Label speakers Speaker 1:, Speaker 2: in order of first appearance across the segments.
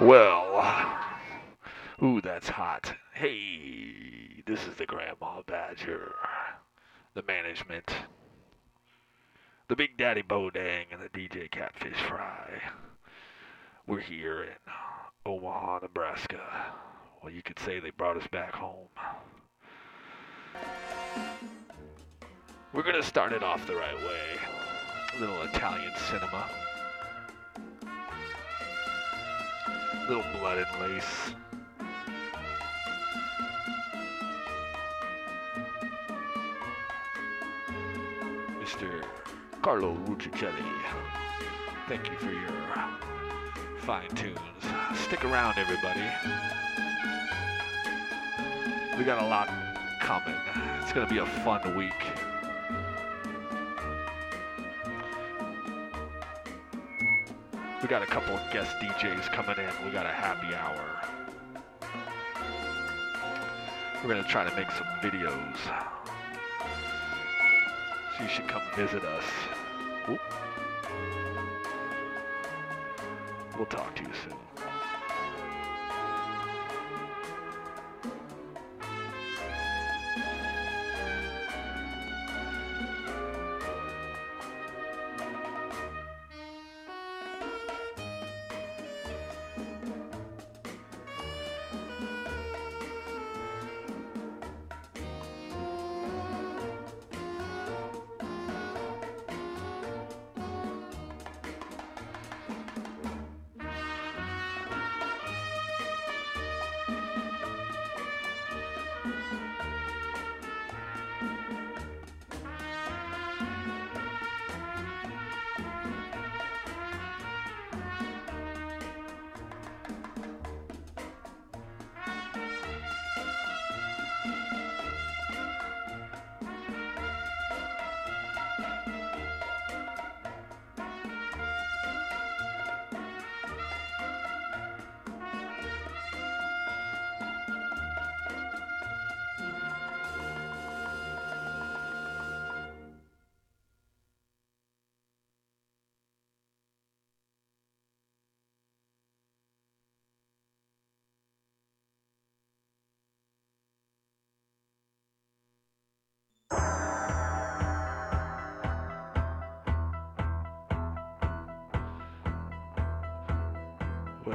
Speaker 1: Well, ooh, that's hot. Hey, this is the Grandma Badger, the management, the Big Daddy Bodang, and the DJ Catfish Fry. We're here in Omaha, Nebraska. Well, you could say they brought us back home. We're gonna start it off the right way. A little Italian cinema. Little blood and lace. Mr. Carlo Rustichelli, thank you for your fine tunes. Stick around, everybody. We got a lot coming. It's gonna be a fun week. Got a couple of guest DJs coming in. We got a happy hour. We're gonna try to make some videos. So you should come visit us. Oop. We'll talk to you soon.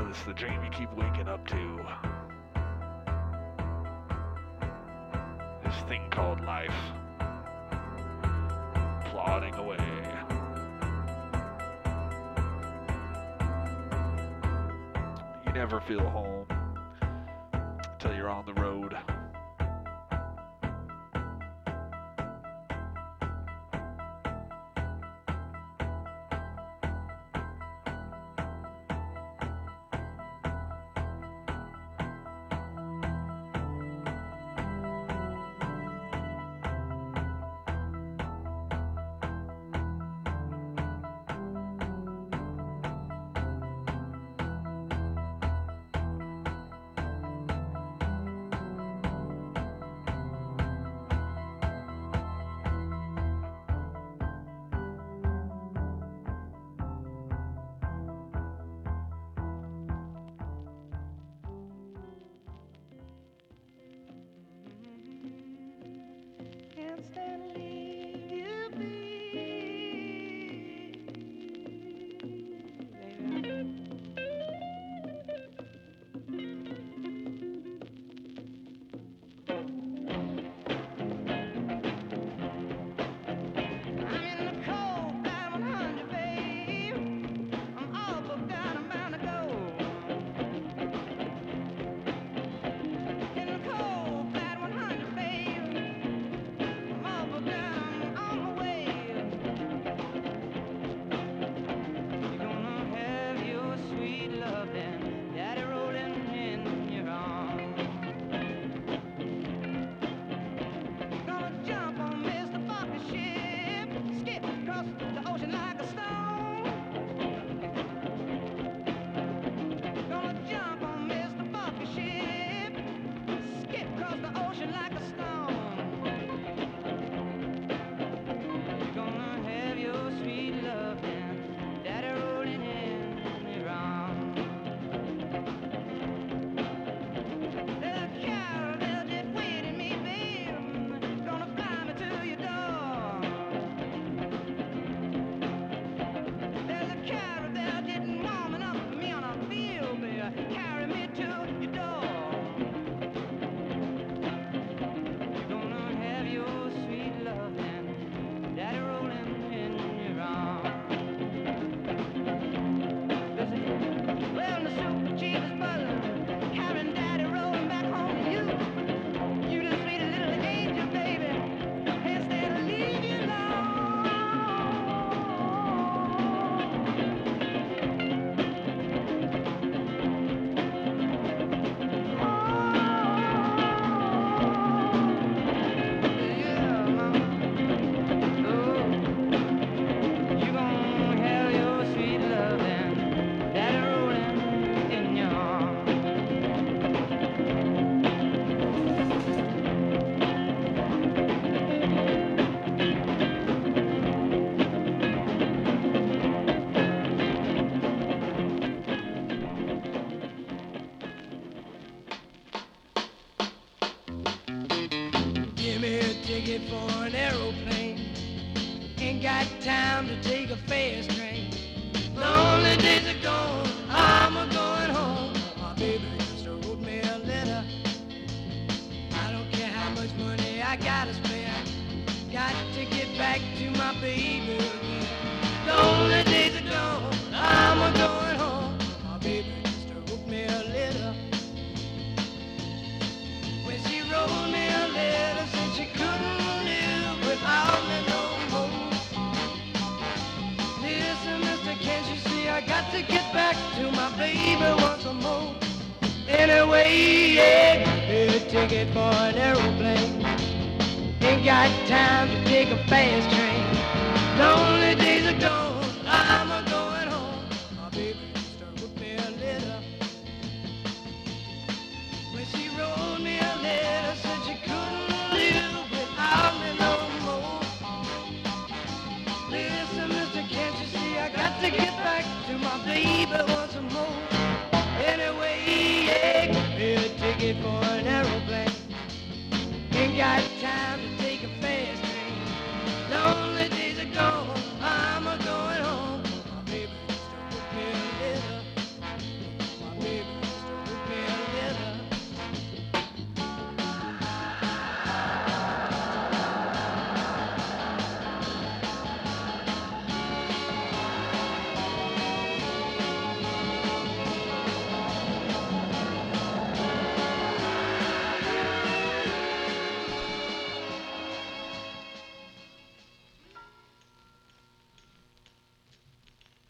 Speaker 1: It's the dream you keep waking up to. This thing called life. Plodding away. You never feel home until you're on the road.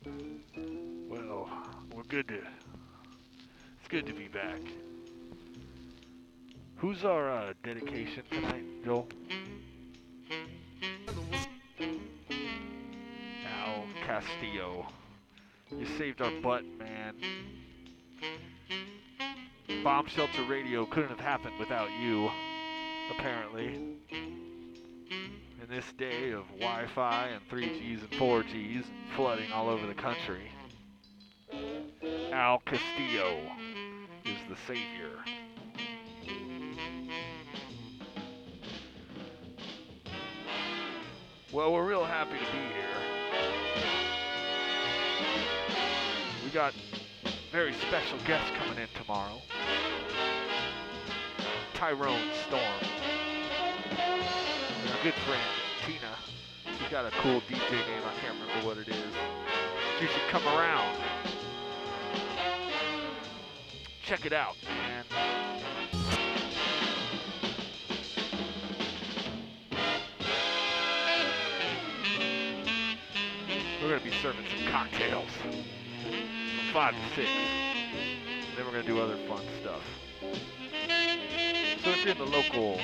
Speaker 1: Well, we're good to. It's good to be back. Who's our uh, dedication tonight, Joel? Al Castillo. You saved our butt, man. Bomb Shelter Radio couldn't have happened without you, apparently. This day of mm-hmm. Wi Fi and 3Gs and 4Gs flooding all over the country, Al Castillo is the savior. Well, we're real happy to be here. We got very special guests coming in tomorrow. Tyrone Storm. Our good friend, Tina. She's got a cool DJ name, I can't remember what it is. You should come around. Check it out, man. We're gonna be serving some cocktails from five to six. Then we're gonna do other fun stuff. So if you're in the local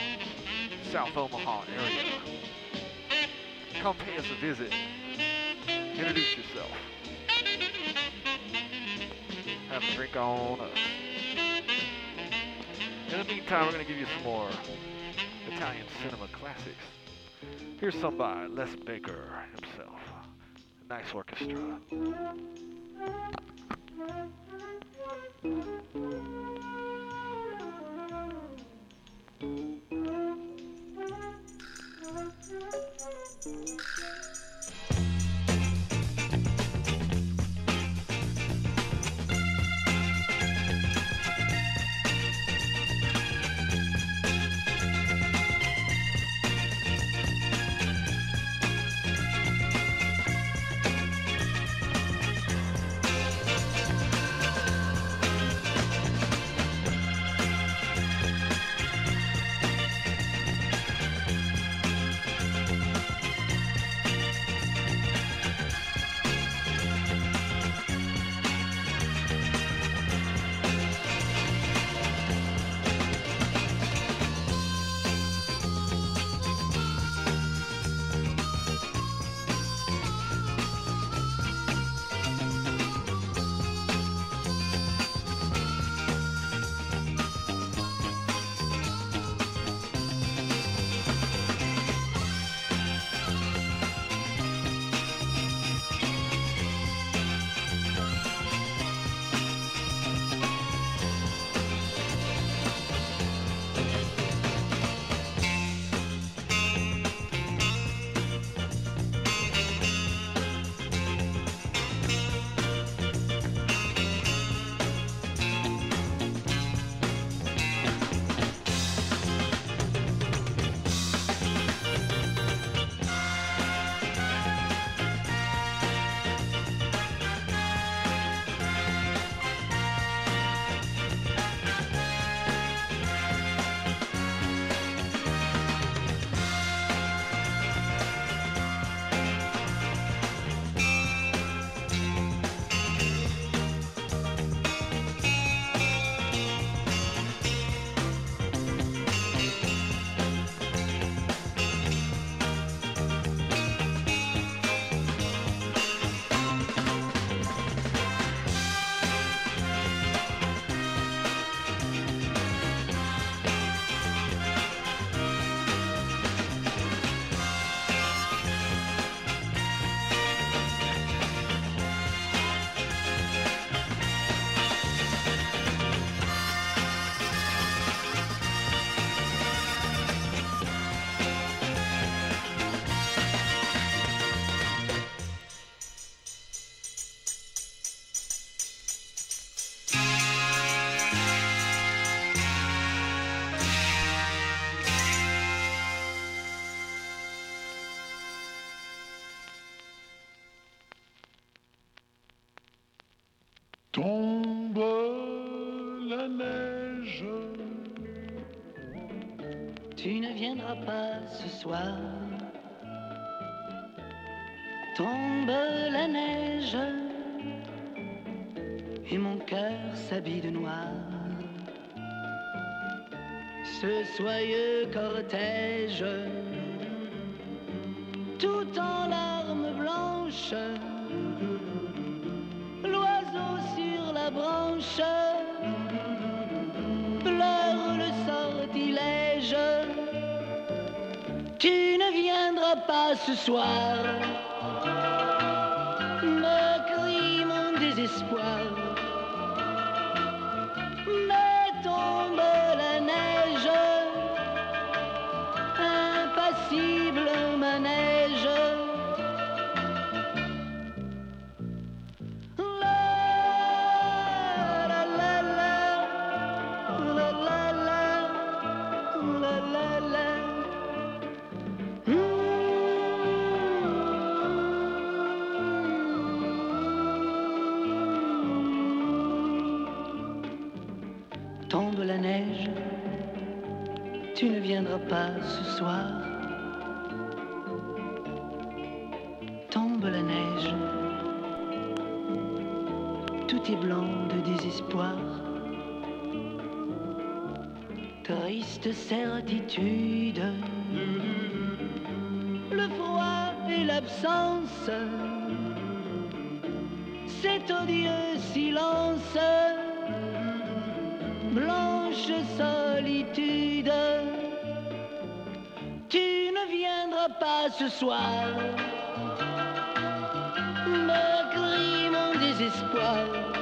Speaker 1: South Omaha area, come pay us a visit. Introduce yourself. Have a drink on us. In the meantime, we're going to give you some more Italian cinema classics. Here's some by Les Baxter himself. Nice orchestra.
Speaker 2: Tombe la neige
Speaker 3: et mon cœur s'habille de noir. Ce soyeux cortège, tout en larmes blanches, l'oiseau sur la branche pas ce soir, Certitude, le froid et l'absence, cet odieux silence blanche solitude. Tu ne viendras pas ce soir, me crie mon désespoir.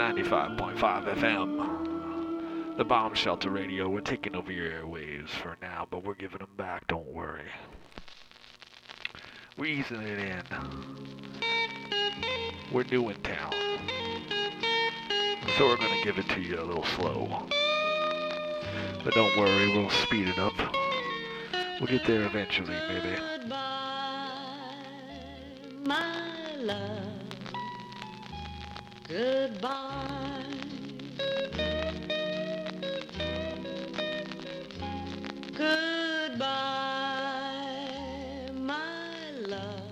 Speaker 1: 95.5 FM, the Bomb Shelter Radio. We're taking over your airwaves for now, but we're giving them back, don't worry. We're easing it in. We're new in town. So we're to give it to you a little slow. But don't worry, we'll speed it up. We'll get there eventually, maybe.
Speaker 3: Goodbye, my love. Goodbye. Goodbye, my love.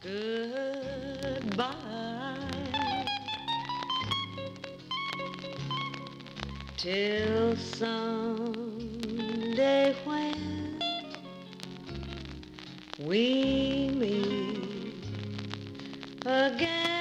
Speaker 3: Goodbye. Till someday when we meet again.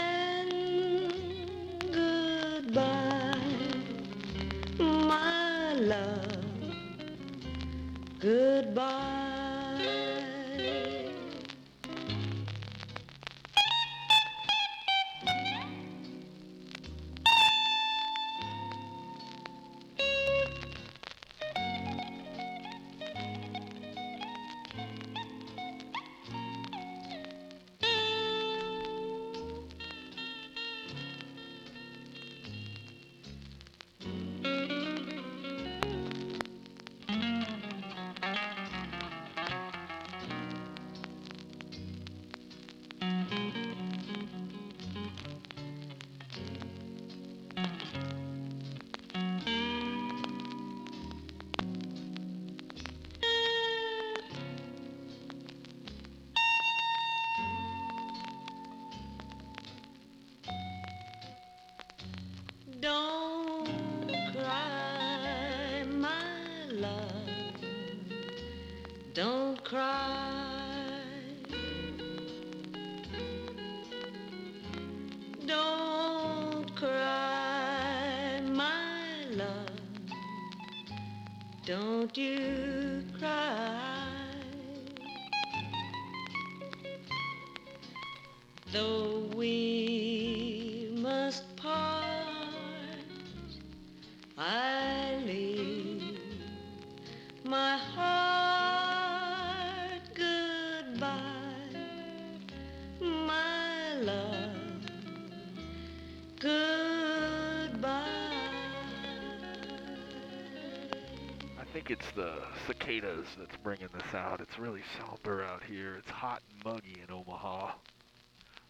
Speaker 4: It's the cicadas that's bringing this out. It's really somber out here. It's hot and muggy in Omaha.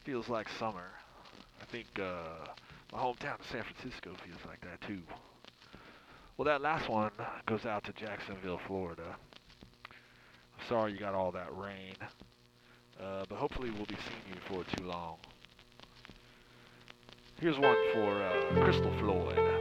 Speaker 4: Feels like summer. I think uh, my hometown of San Francisco feels like that too. Well, that last one goes out to Jacksonville, Florida. I'm sorry you got all that rain, uh, but hopefully we'll be seeing you before too long. Here's one for uh, Crystal Floyd,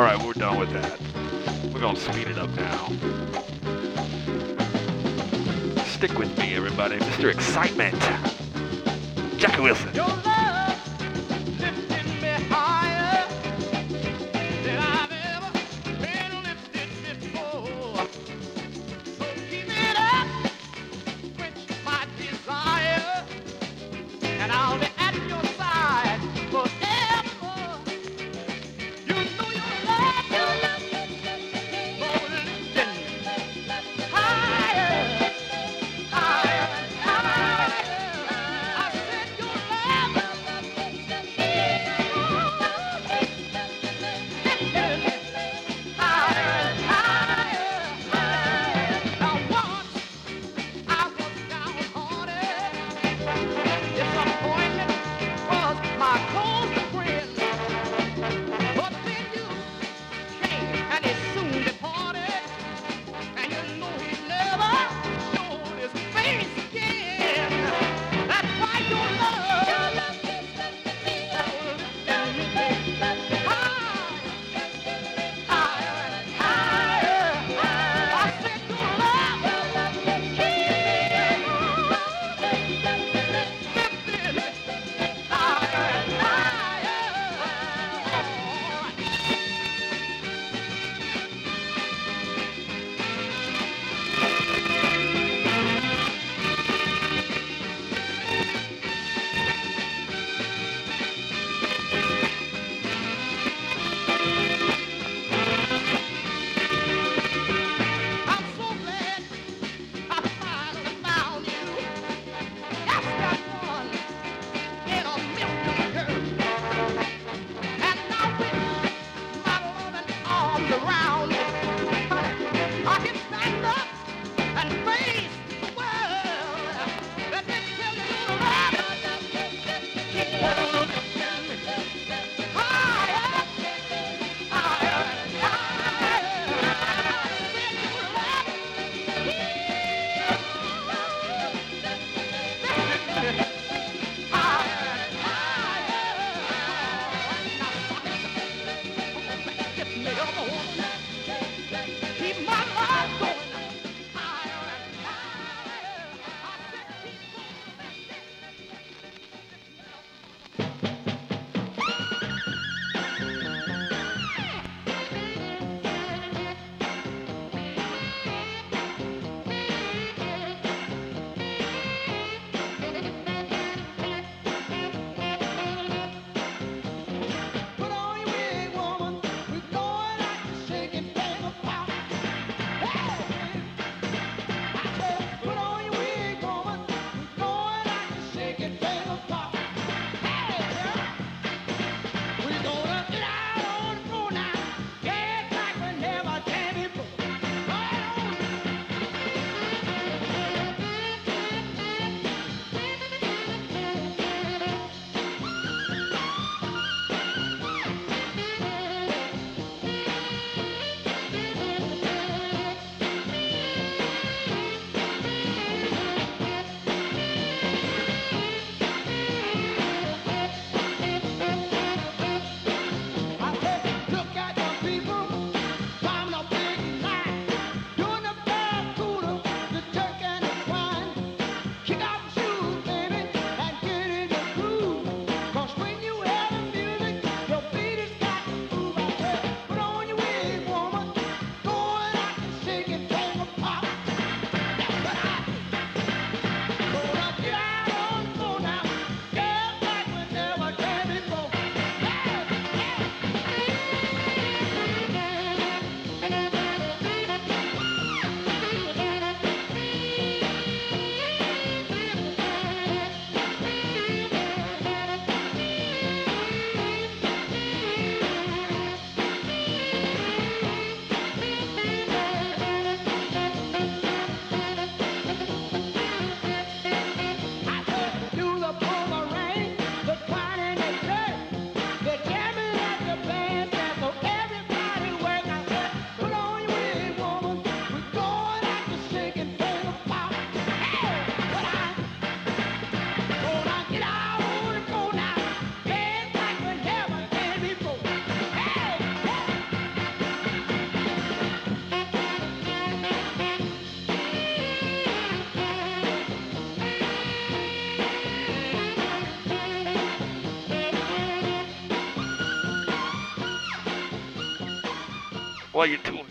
Speaker 1: All
Speaker 4: right, we're done with that. We're gonna speed it up now. Stick with me, everybody. Mr. Excitement. Jackie Wilson.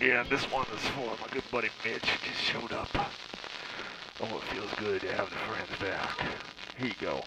Speaker 1: Yeah, this one is for my good buddy Mitch who just showed up. Oh, it feels good to have the friends back. Here you go.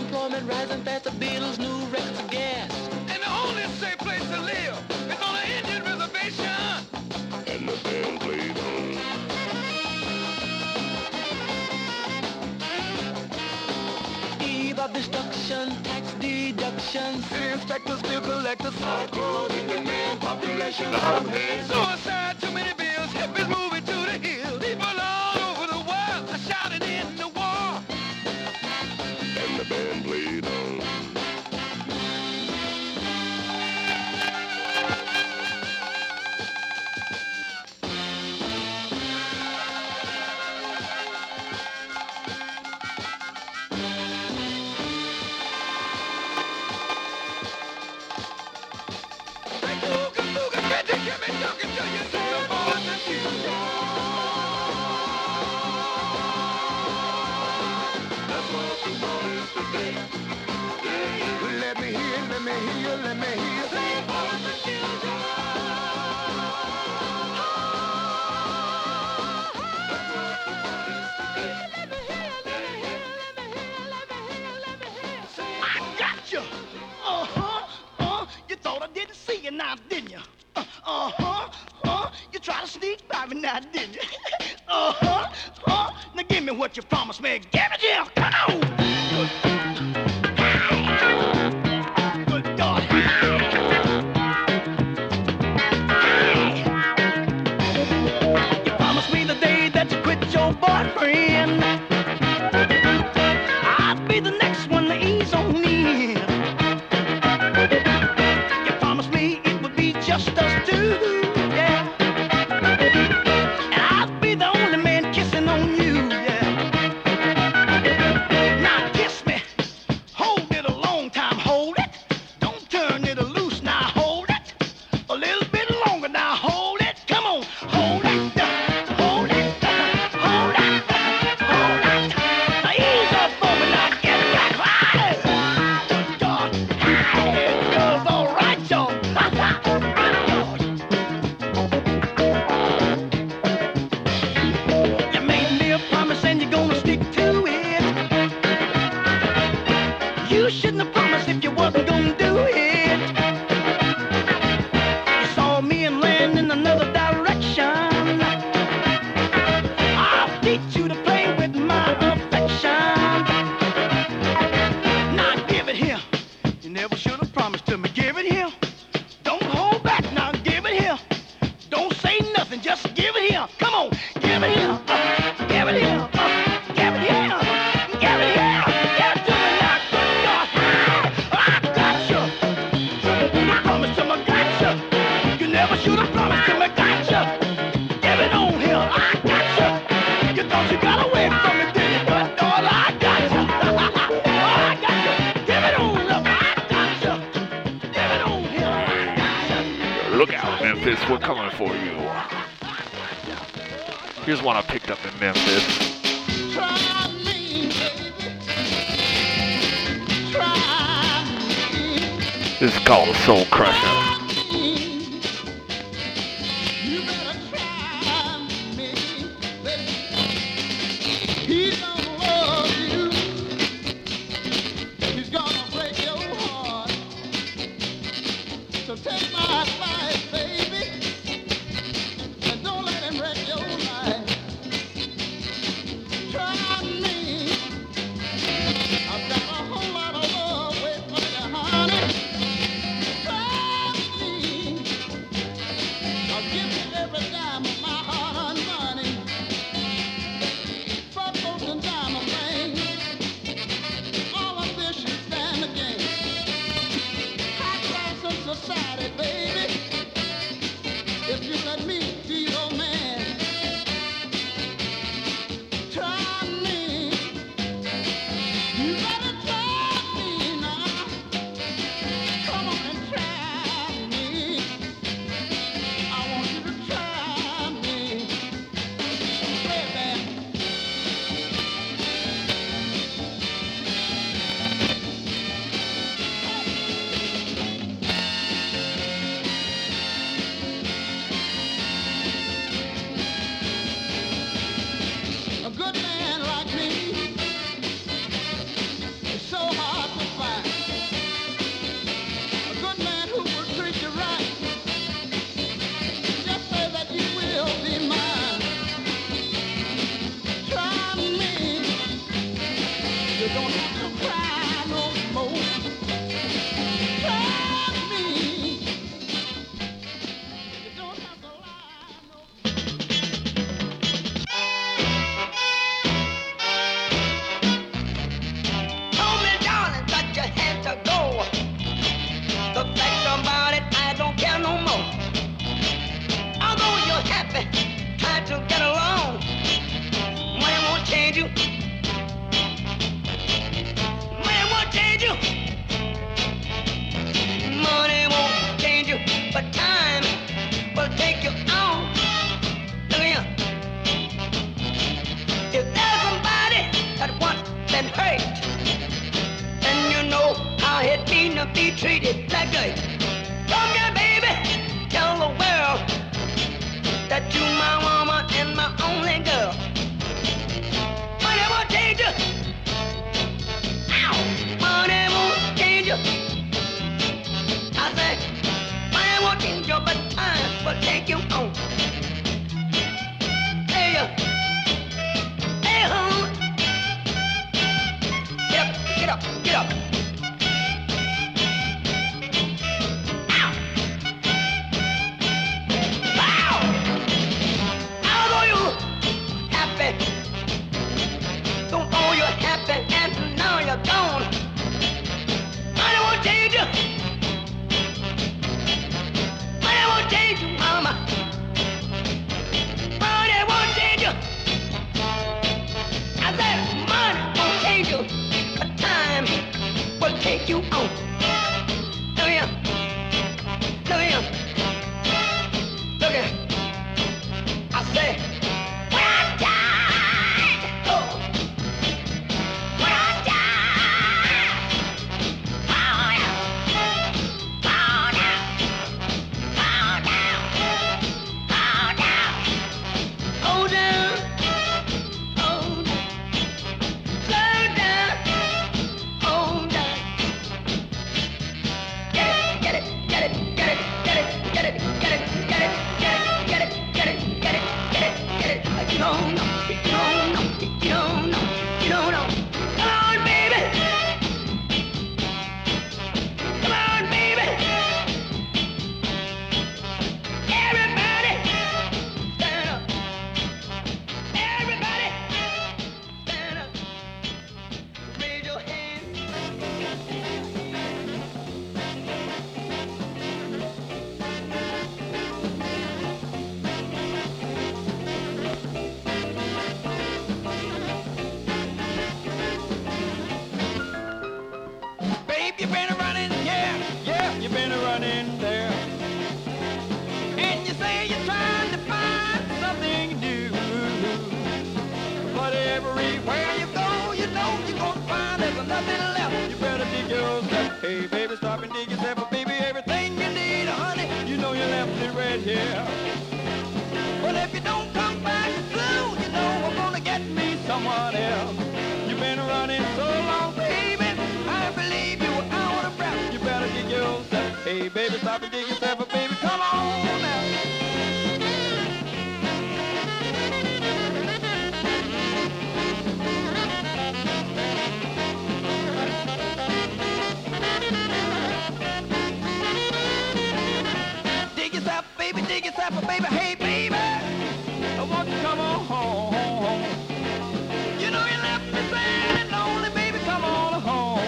Speaker 5: unemployment rising fast, the Beatles new records of gas. And the only safe place to live is on an Indian reservation.
Speaker 6: And the band played on.
Speaker 5: Eve of destruction, tax deductions, sales taxes, still collectors, hard growth man population, long suicide, too many bills, hippies moving. hear, let me hear. Sing for the
Speaker 7: children. See you now, didn't you? Uh huh, uh, you try to sneak by me now, didn't you? uh huh, uh, now give me what you promised me. Give it here, come on! Everywhere you go, you know you're gonna find there's nothing left. You better dig yourself. Hey, baby, stop and dig yourself, oh, baby, everything you need, honey. You know you left it right here. But if you don't come back soon, you know I'm gonna get me someone else. You've been running so long, baby. I believe you were out of breath. You better dig yourself. Hey, baby, stop and dig yourself, baby, hey, baby. I want you to come on home. You know you left me sad and lonely, baby, come on home.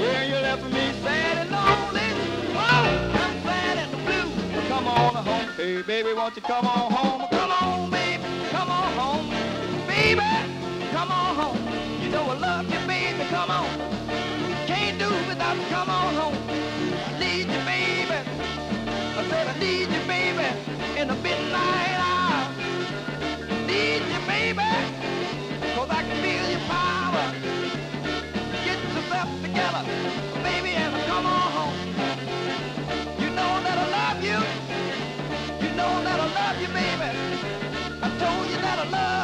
Speaker 7: Yeah, you left me sad and lonely. Oh, I'm sad and blue. Come on home. Hey, baby, won't you come on home? Come on, baby, come on home. Baby, come on home. You know I love you, baby, come on. Can't do without you, come on home. In the midnight hour. Need you, I feel your power. Get yourself together, baby, and come on home. You know that I love you. You know that I love you, baby. I told you that I love you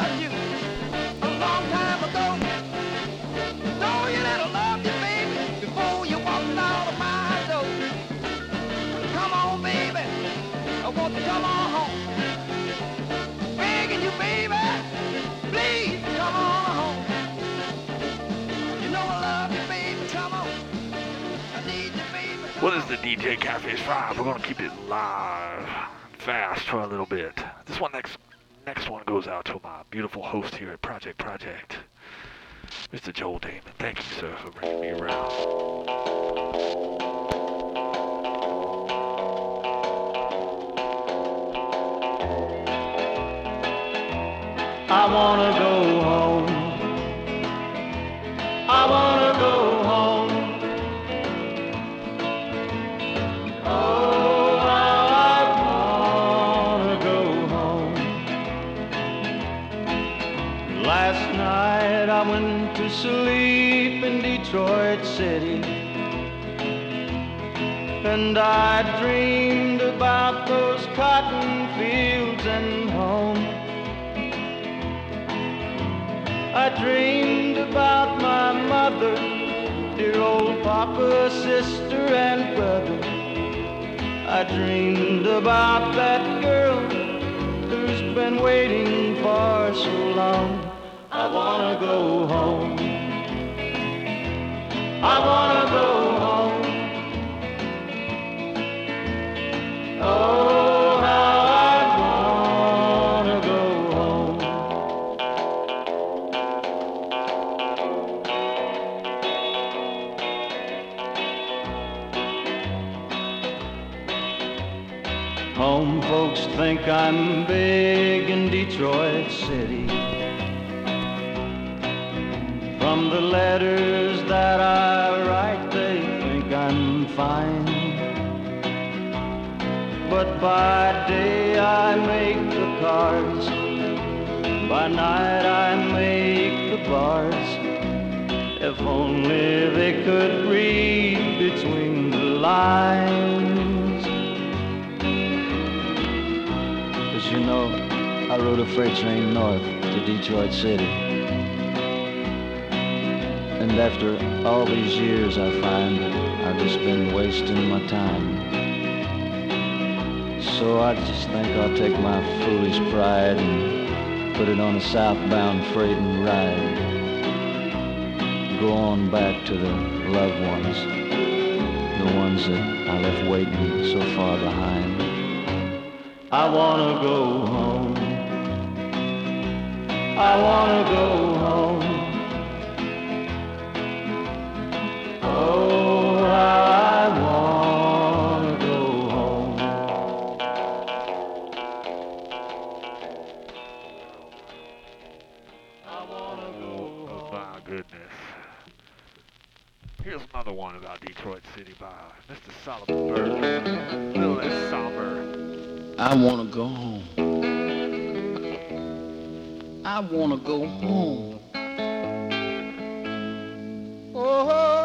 Speaker 1: DJ Cafe 5? We're gonna keep it live, fast for a little bit. This one next next one goes out to my beautiful host here at Project Project, Mr. Joel Damon. Thank you, sir, for bringing me around.
Speaker 8: I wanna go home. I wanna Detroit City. And I dreamed about those cotton fields and home. I dreamed about my mother, dear old papa, sister, and brother. I dreamed about that girl who's been waiting for so long. I wanna go home. I wanna go home. Oh, how I wanna go home. Home folks think I'm big in Detroit City. The letters that I write, they think I'm fine. But by day I make the cards, by night I make the bars. If only they could read between the lines. Cause you know, I rode a freight train north to Detroit City. And after all these years, I find I've just been wasting my time. So I just think I'll take my foolish pride and put it on a southbound freight and ride. Go on back to the loved ones, the ones that I left waiting so far behind. I wanna go home. I wanna go home.
Speaker 1: another one about Detroit City by Mr. Solomon Burke. A little less somber.
Speaker 7: I want to go home. I want to go home. Oh.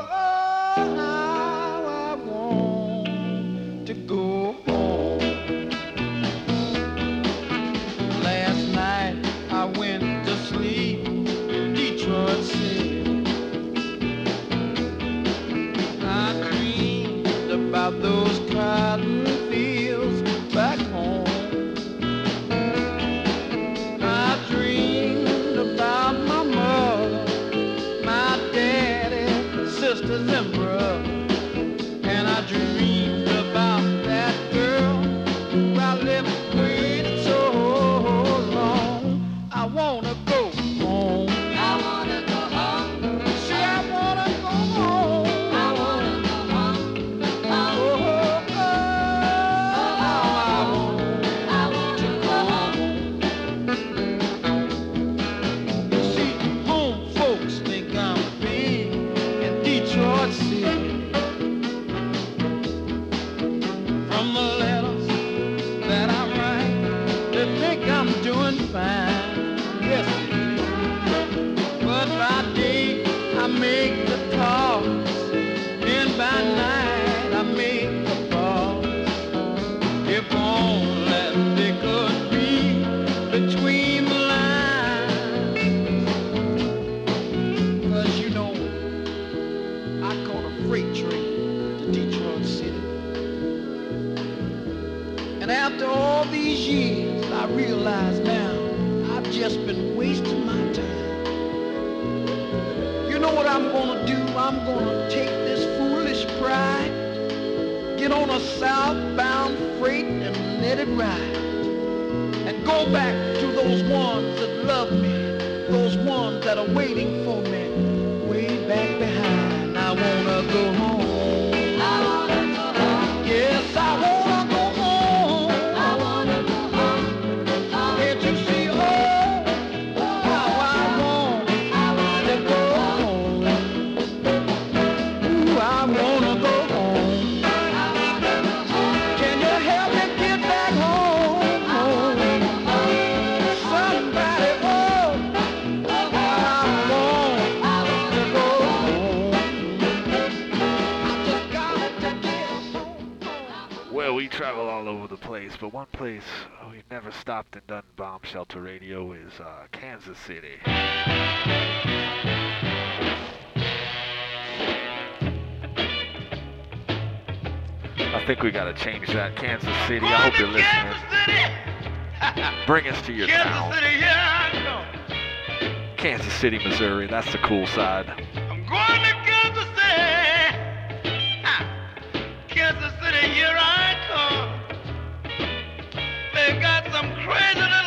Speaker 1: Shelter Radio is uh, Kansas City. I think we gotta change that. Kansas City, I hope you're listening. Bring us to your Kansas town. City, yeah, Kansas City, Missouri, that's the cool side.
Speaker 7: I'm going to Kansas City. Kansas City, here I come. They got some crazy little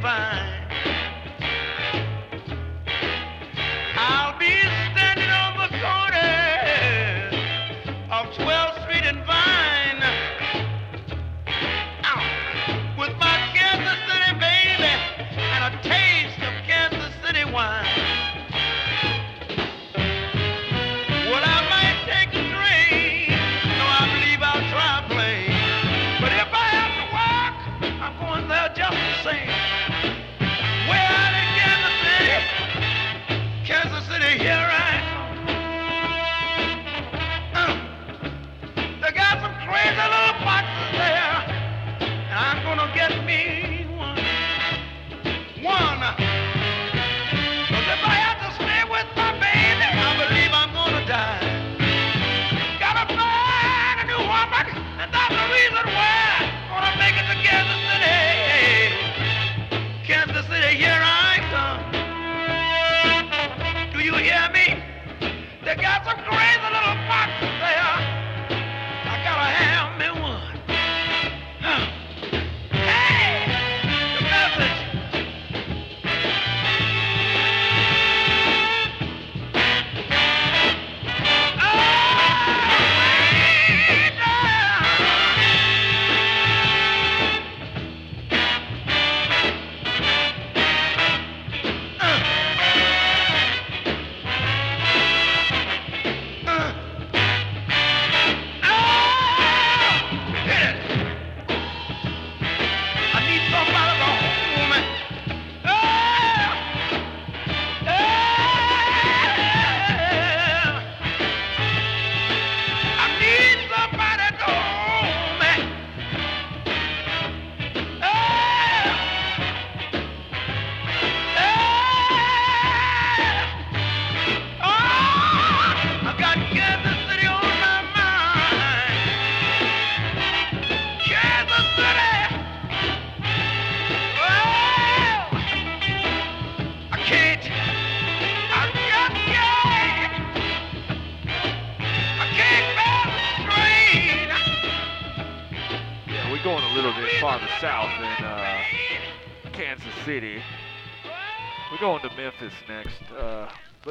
Speaker 9: find.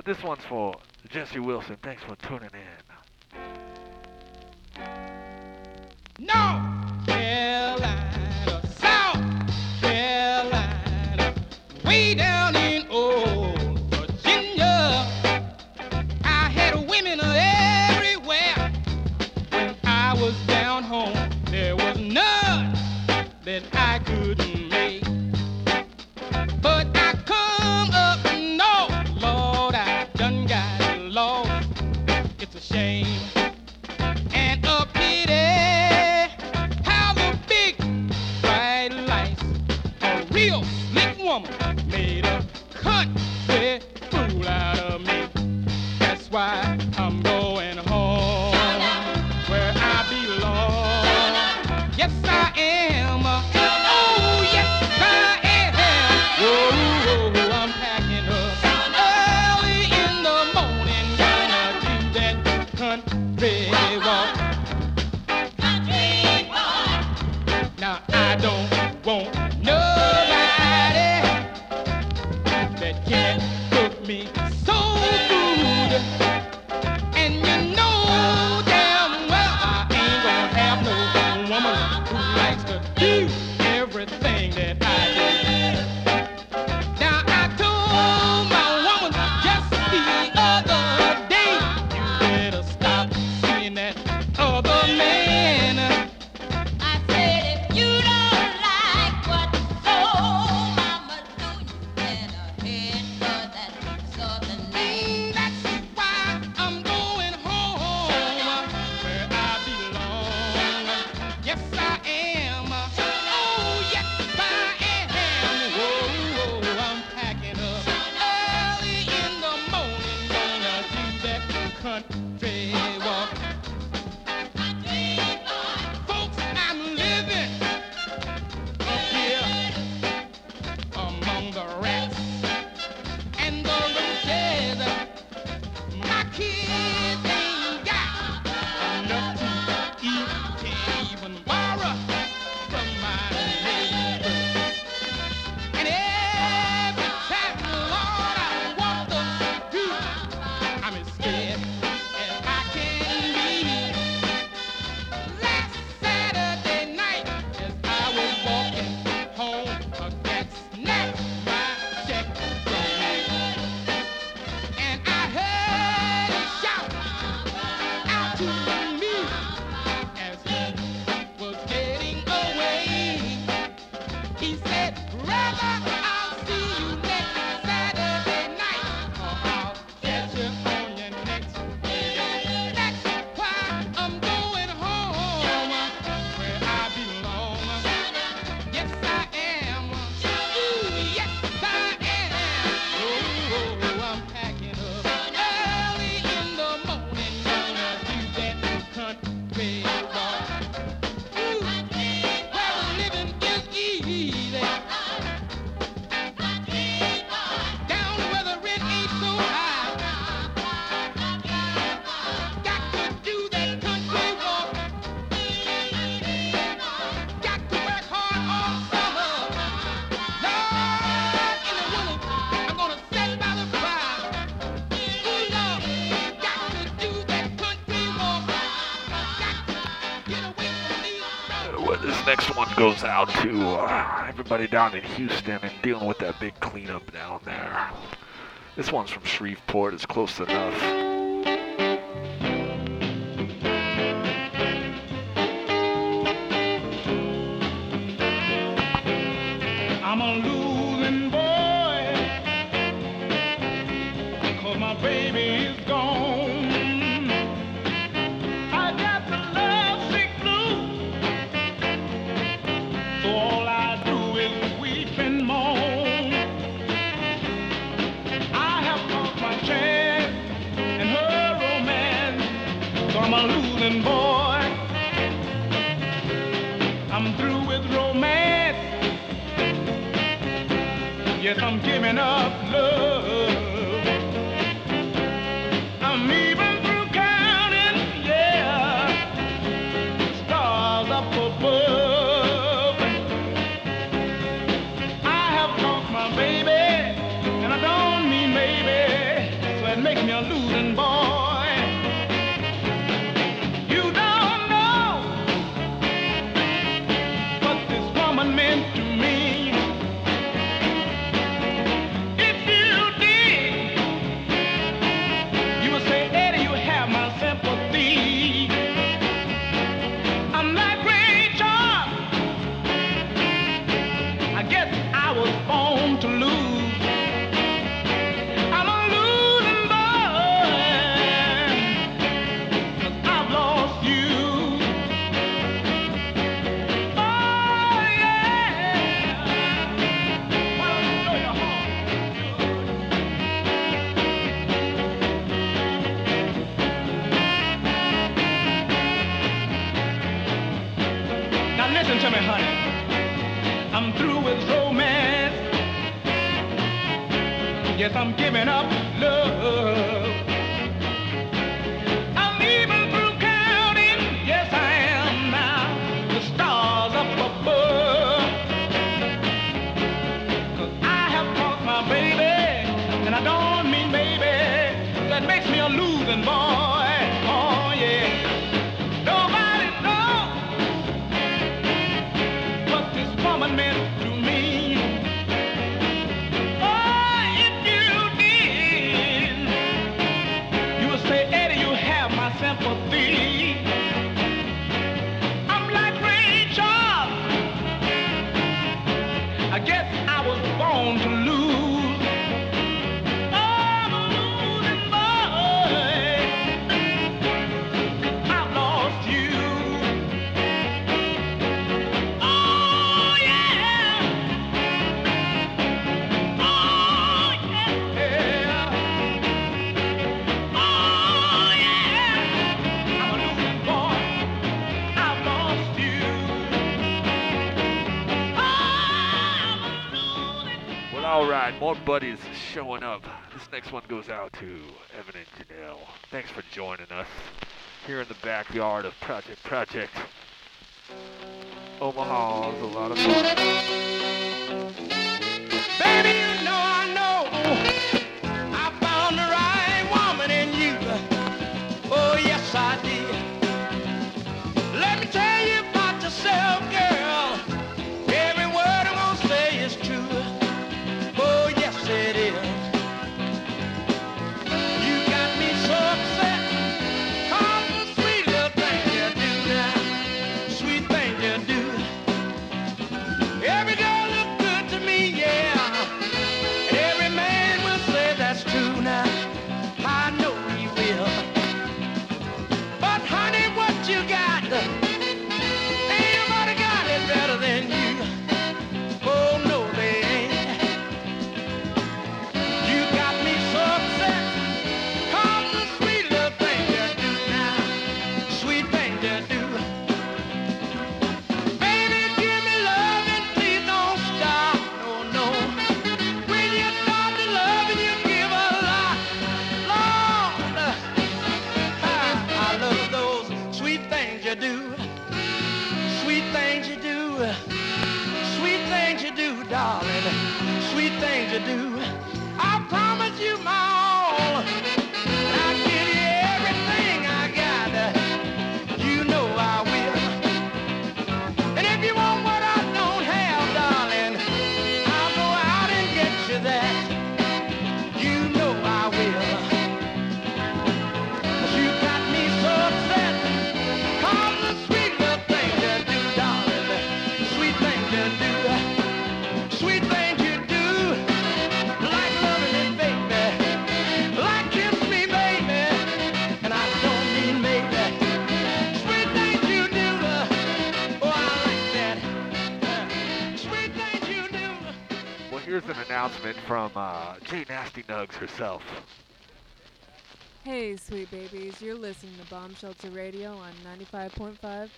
Speaker 9: This one's for Jesse Wilson. Thanks for tuning in. goes out to uh, everybody down in Houston and dealing with that big cleanup down there. This one's from Shreveport. It's close enough.
Speaker 7: honey. I'm through with romance. Yes, I'm giving up love.
Speaker 1: More buddies showing up. This next one goes out to Evan and Janelle. Thanks for joining us here in the backyard of Project Project. Omaha is a lot of fun.
Speaker 7: Baby, you know I know I found the right woman in you. Oh, yes, I did.
Speaker 1: announcement from uh, J Nasty Nugs herself.
Speaker 10: Hey, sweet babies, you're listening to Bomb Shelter Radio on 95.5 FM.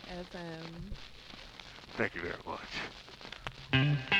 Speaker 1: Thank you very much.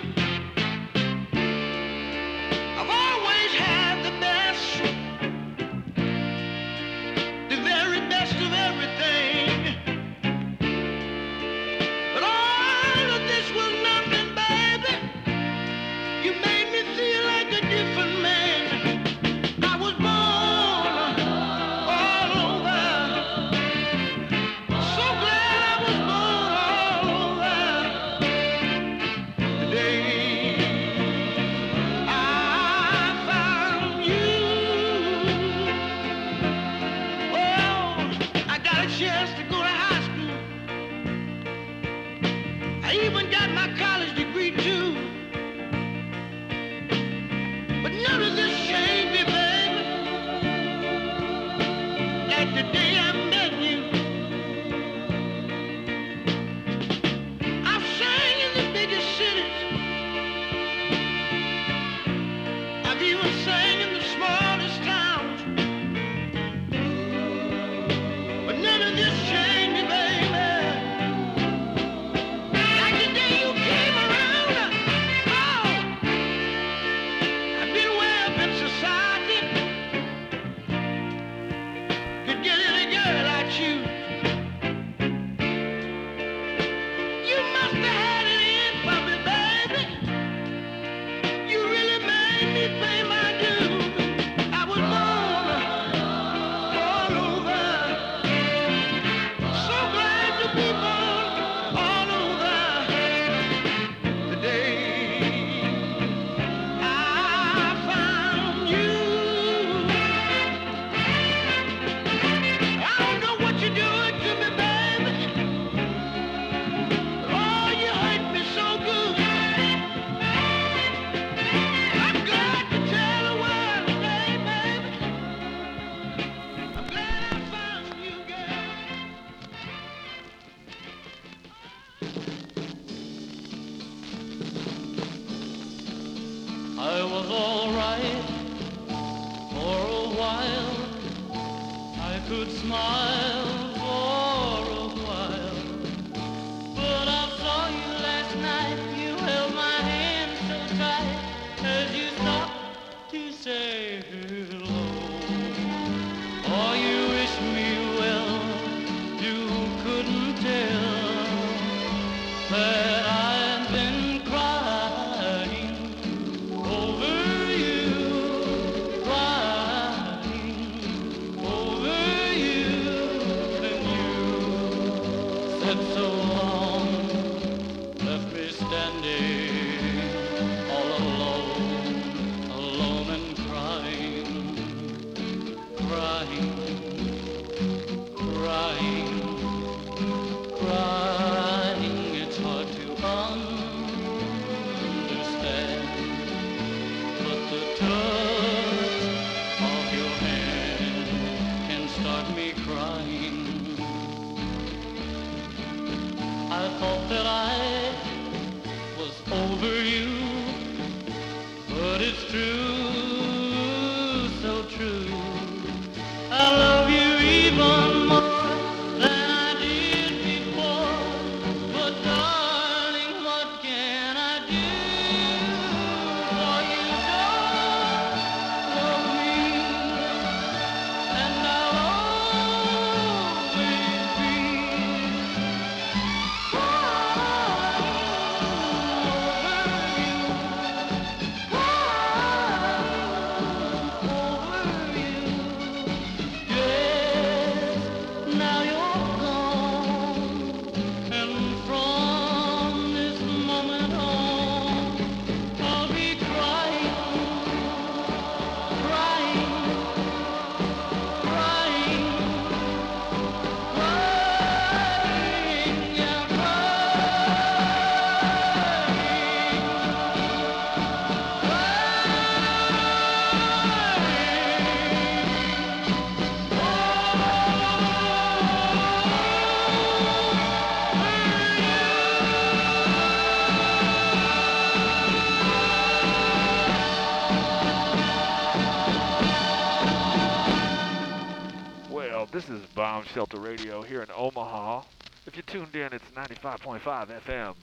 Speaker 1: Shelter Radio here in Omaha. If you tuned in, it's 95.5 FM.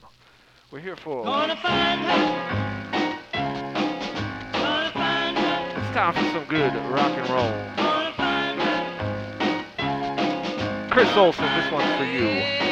Speaker 1: We're here for. It's time for some good rock and roll. Chris Olsen, this one's for
Speaker 11: you.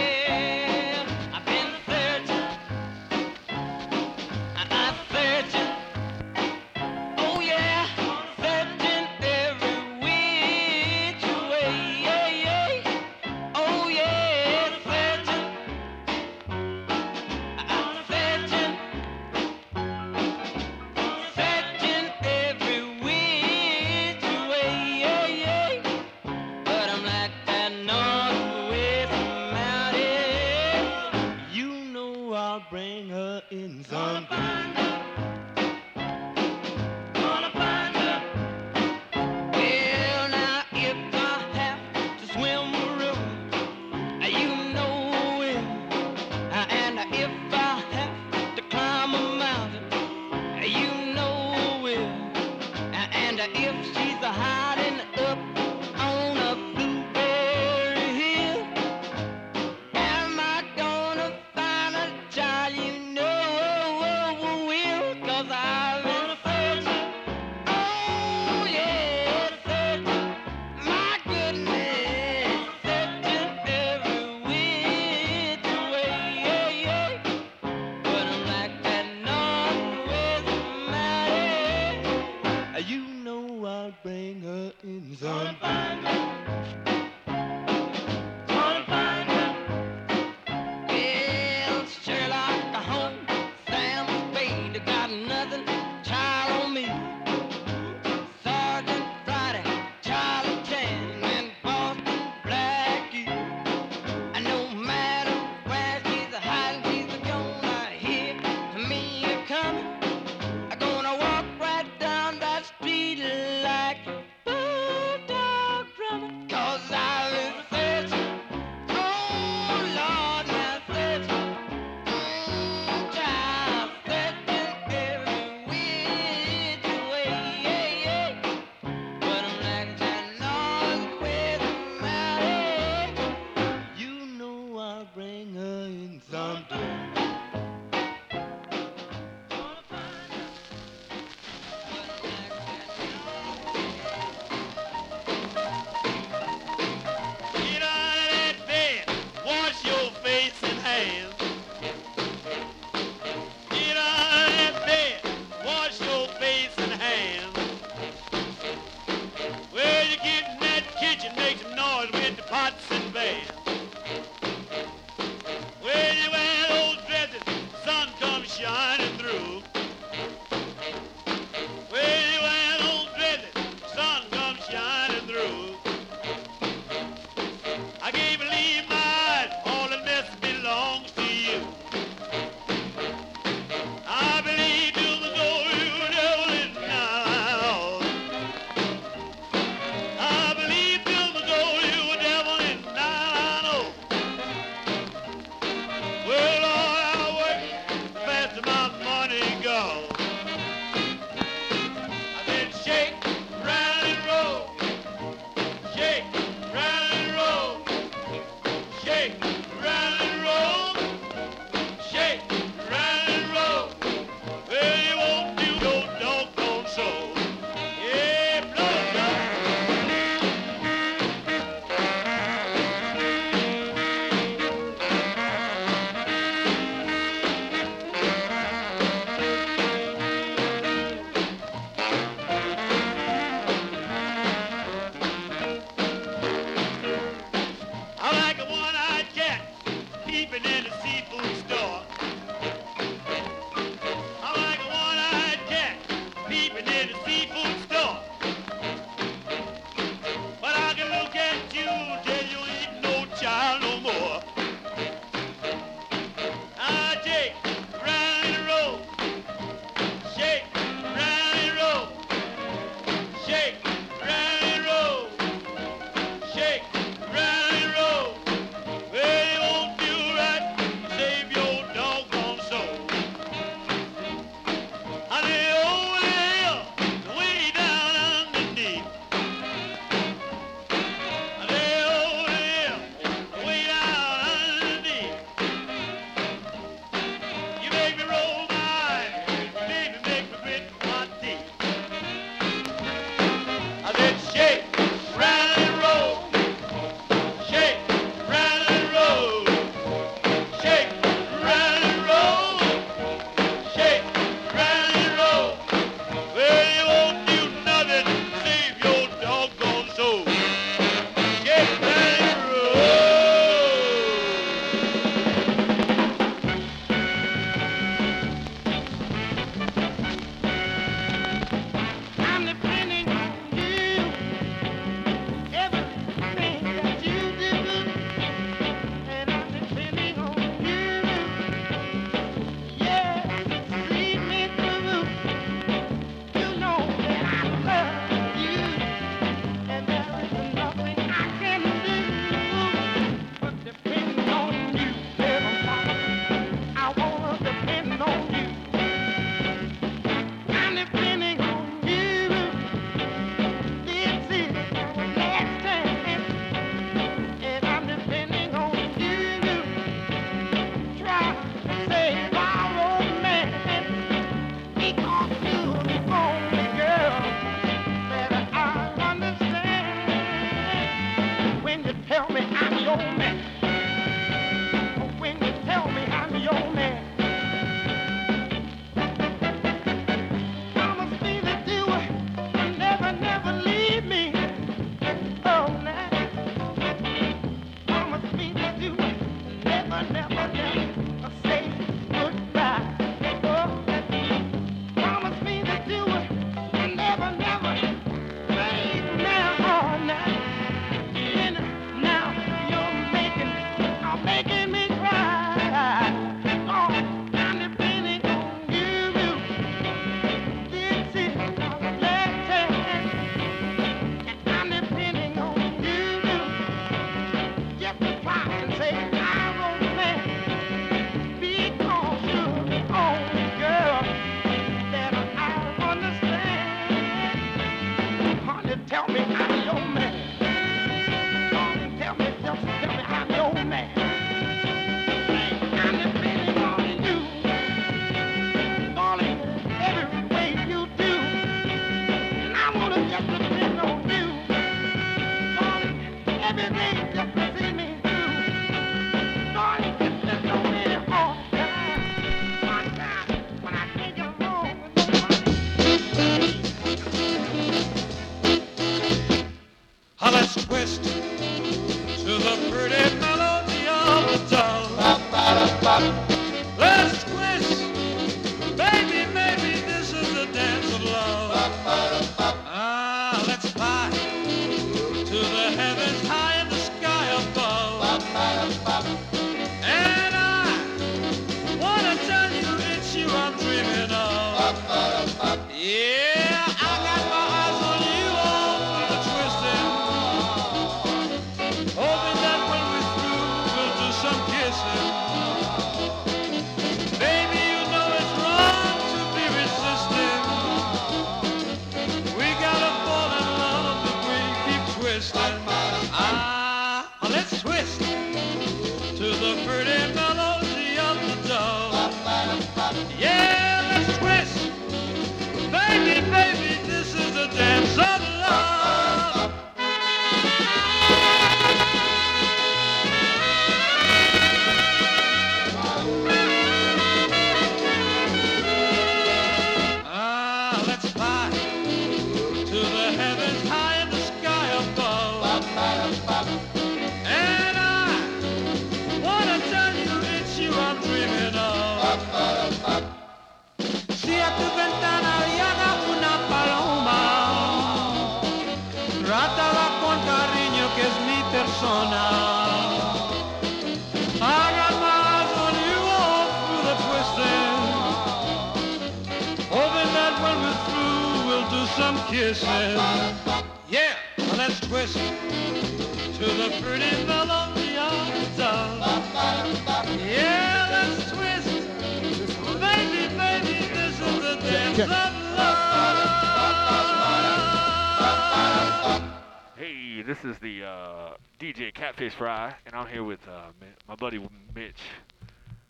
Speaker 1: Catfish Fry, and I'm here with uh, my buddy Mitch.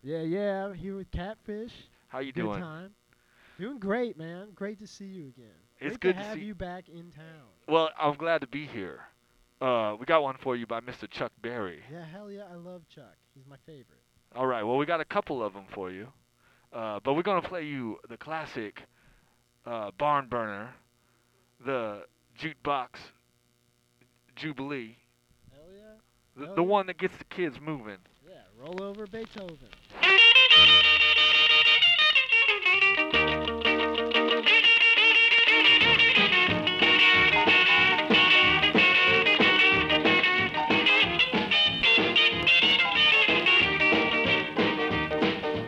Speaker 12: Yeah, yeah, I'm here with Catfish.
Speaker 1: How you doing?
Speaker 12: Good
Speaker 1: doing?
Speaker 12: time. Doing great, man. Great to see you again.
Speaker 1: It's
Speaker 12: great
Speaker 1: good
Speaker 12: to
Speaker 1: to
Speaker 12: have
Speaker 1: see-
Speaker 12: you back in town.
Speaker 1: Well, I'm glad to be here. Uh, we got one for you by Mr. Chuck Berry.
Speaker 12: Yeah, hell yeah, I love Chuck. He's my favorite.
Speaker 1: All right, well, we got a couple of them for you. Uh, but we're going to play you the classic uh, Barn Burner, the Jukebox Jubilee. The, the one that gets the kids moving.
Speaker 12: Yeah, roll over Beethoven.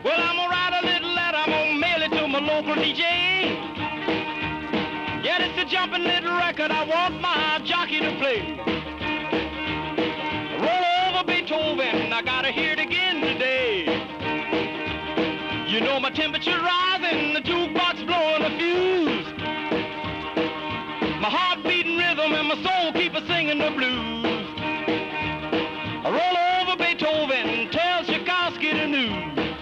Speaker 7: Well, I'm gonna write a little letter, I'm gonna mail it to my local DJ. Yeah, it's a jumping little record, I want my jockey to play. I gotta hear it again today. You know my temperature rising, the jukebox blowing a fuse. My heart beating rhythm and my soul keep a singing the blues. I roll over Beethoven, tell Tchaikovsky the news.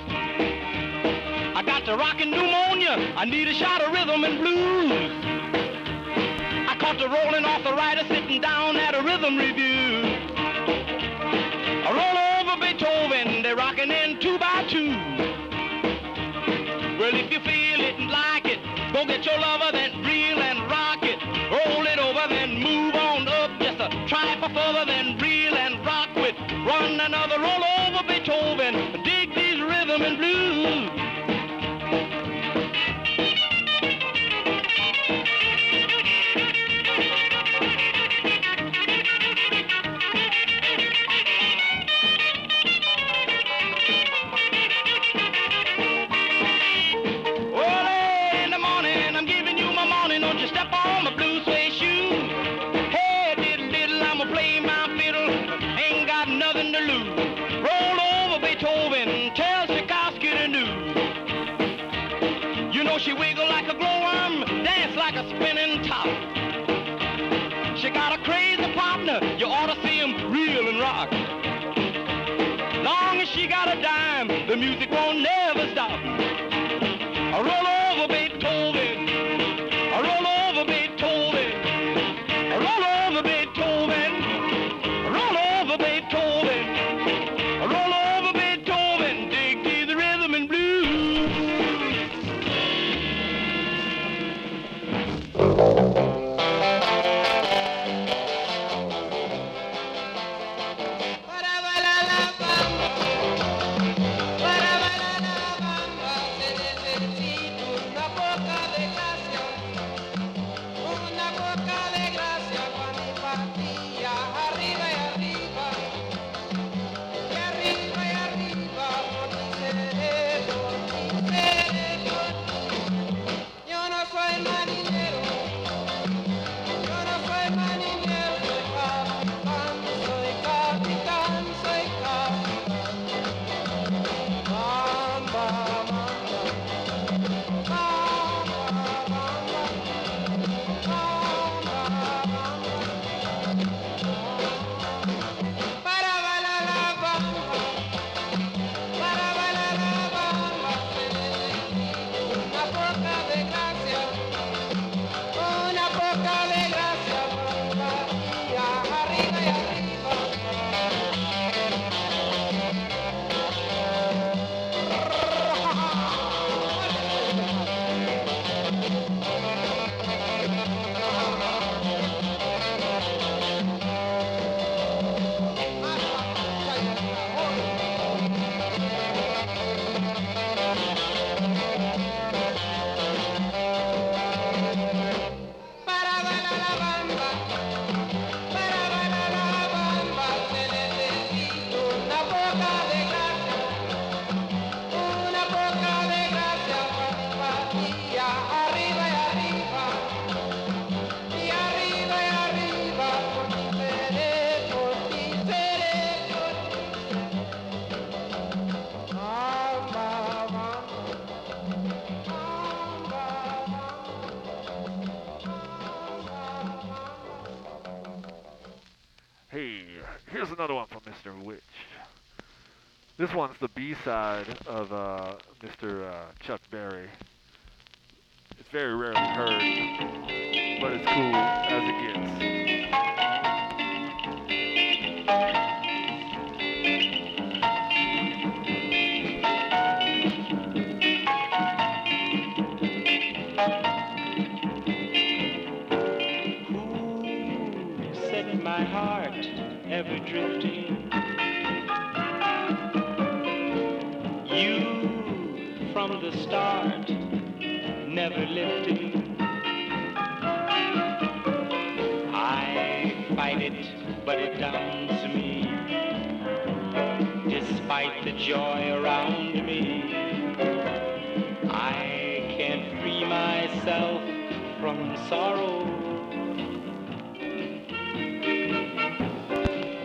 Speaker 7: I got the rockin' pneumonia. I need a shot of rhythm and blues. I caught the rolling off the rider sitting down at a rhythm review. They're in two by two. Well, if you feel it and like it, go get your lover, then reel and rock it. Roll it over, then move on up just a trifle further, then reel and rock with. Run another roll
Speaker 13: ought to see him reel and rock. Long as she got a dime, the music won't never stop. I roll over Beethoven.
Speaker 1: This one's the B-side of uh, Mr. Uh, Chuck Berry. It's very rarely heard, but it's cool as it gets.
Speaker 13: drifting. From the start, never lifting. I fight it, but it downs me. Despite the joy around me, I can't free myself from sorrow.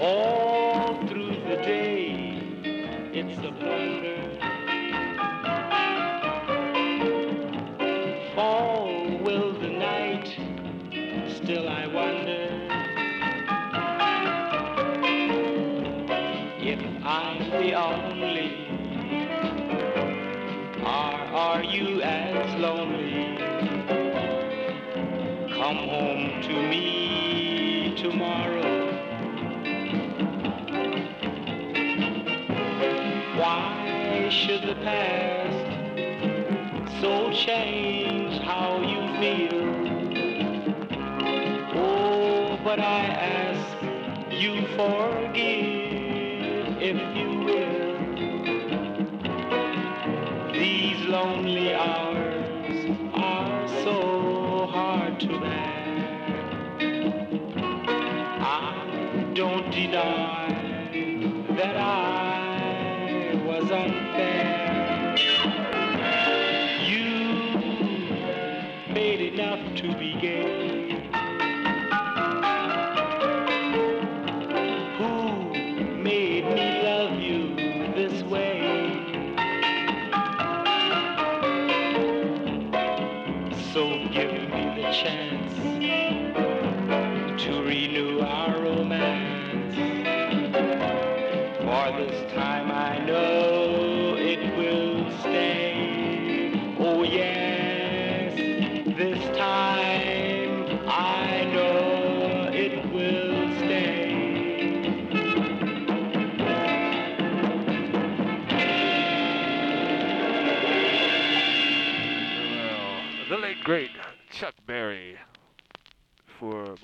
Speaker 13: All through the day, it's a blunder. The past so change how you feel? Oh, but I ask you forgive if you will. These lonely hours are so hard to bear. I don't deny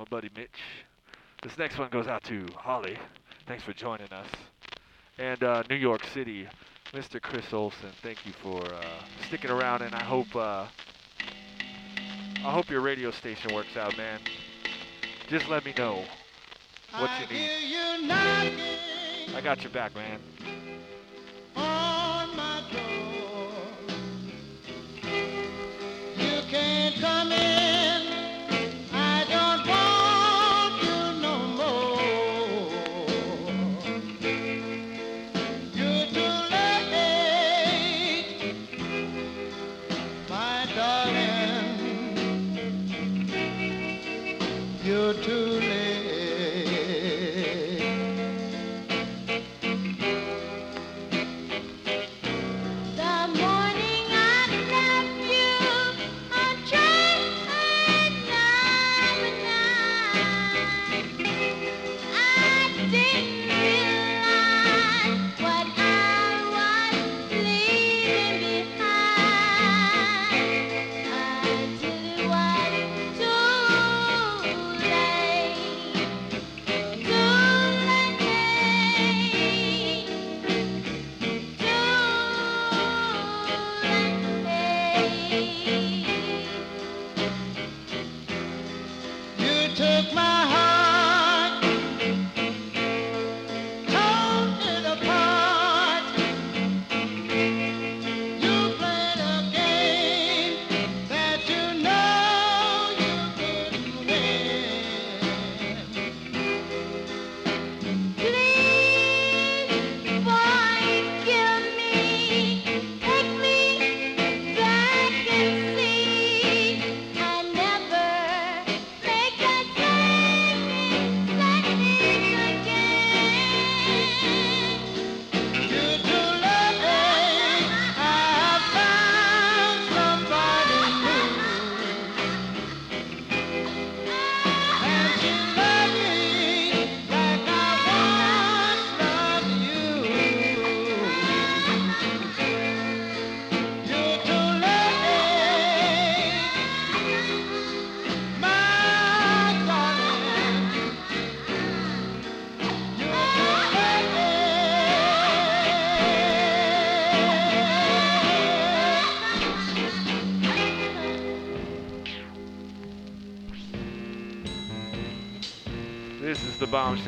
Speaker 1: buddy Mitch. This next one goes out to Holly. Thanks for joining us. And uh, New York City, Mr. Chris Olson. Thank you for uh, sticking around, and I hope uh, I hope your radio station works out, man. Just let me know what you need. I got your back, man.
Speaker 14: on my door. You can't come in.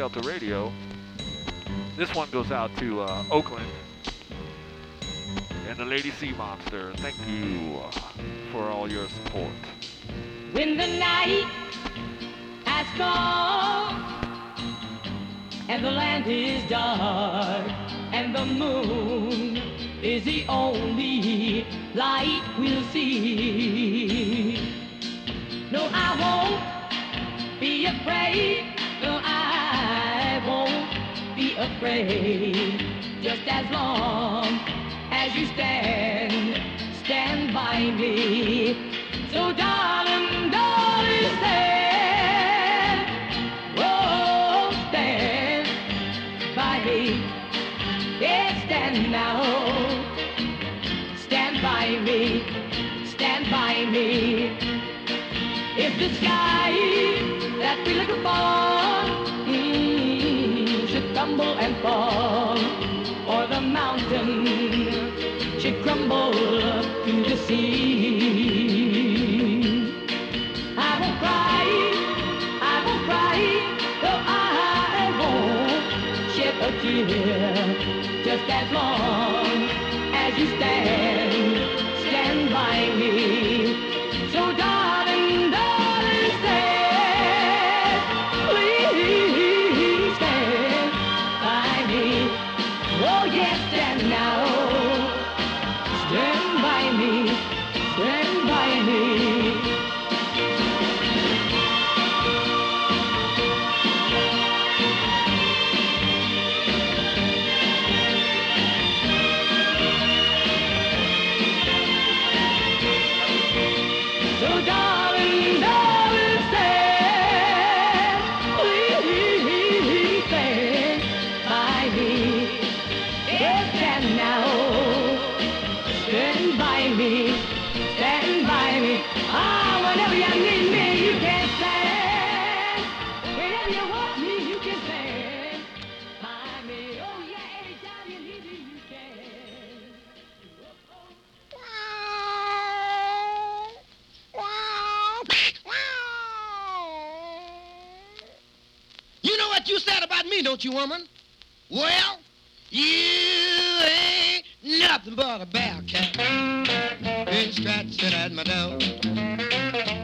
Speaker 1: Bomb Shelter Radio. This one goes out to uh, Oakland and the Lady Sea Monster. Thank you uh, for all your support.
Speaker 4: When the night has come and the land is dark and the moon is the only light we'll see. No, I won't be afraid. Afraid. Just as long as you stand, stand by me. So darling, darling, stand. Oh, stand by me. Yeah, stand now. Stand by me. Stand by me. If the sky that we look for and fall, or the mountain. Should crumble to the sea, I won't cry, I won't cry, though I won't shed a tear, just as long you,
Speaker 15: woman? Well, you ain't nothing but a bellcat. Been scratching at my door.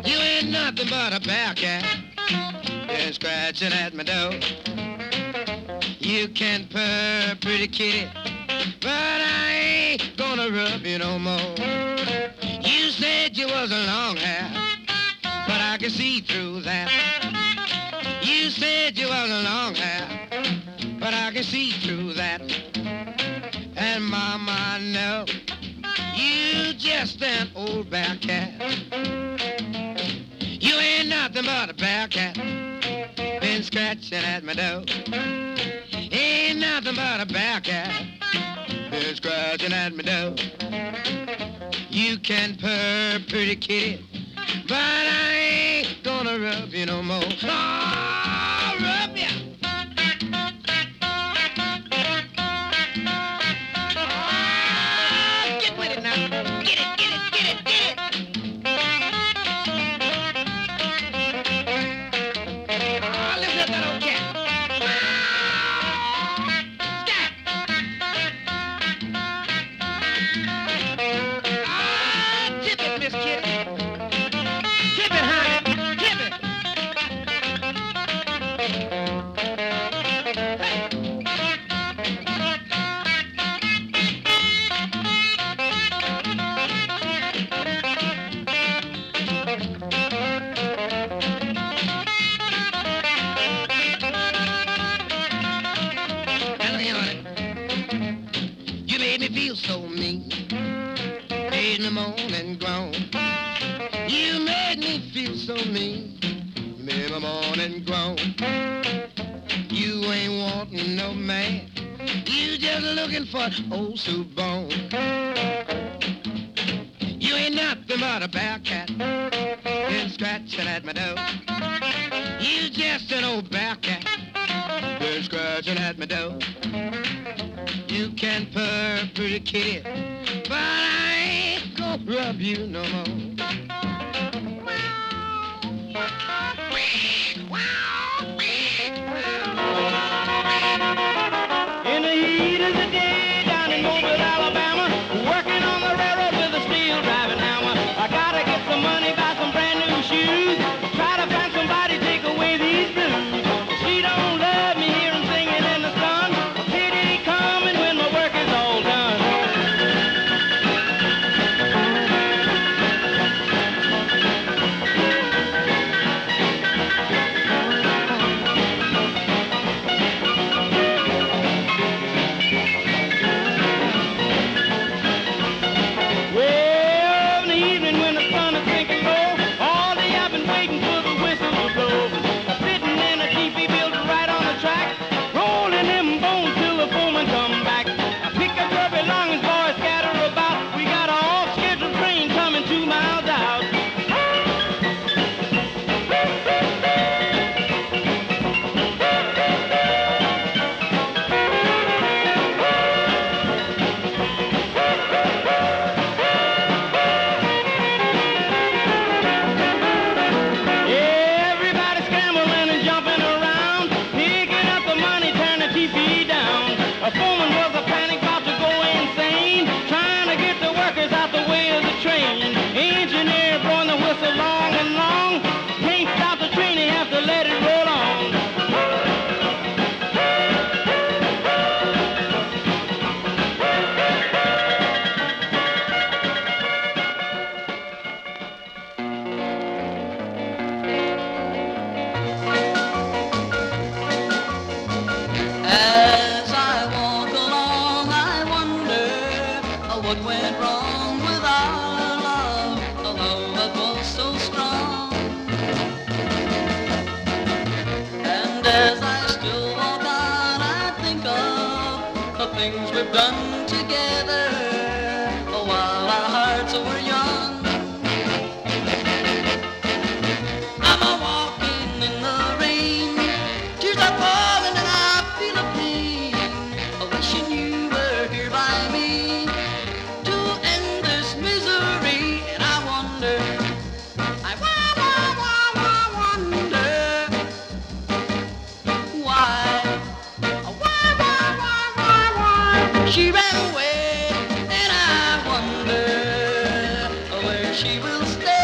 Speaker 15: You ain't nothing but a bellcat. Been scratching at my door. You can purr, pretty kitty, but I ain't gonna rub you no more. You said you was a long hair, but I can see through that. You said you was a long hair, but I can see through that. And mama, I know you just an old bear cat. You ain't nothing but a bear cat. Been scratching at my door. Ain't nothing but a bear cat. Been scratching at my door. You can purr, pretty kitty, but I ain't gonna rub you no more. Oh!
Speaker 16: she
Speaker 17: will stay.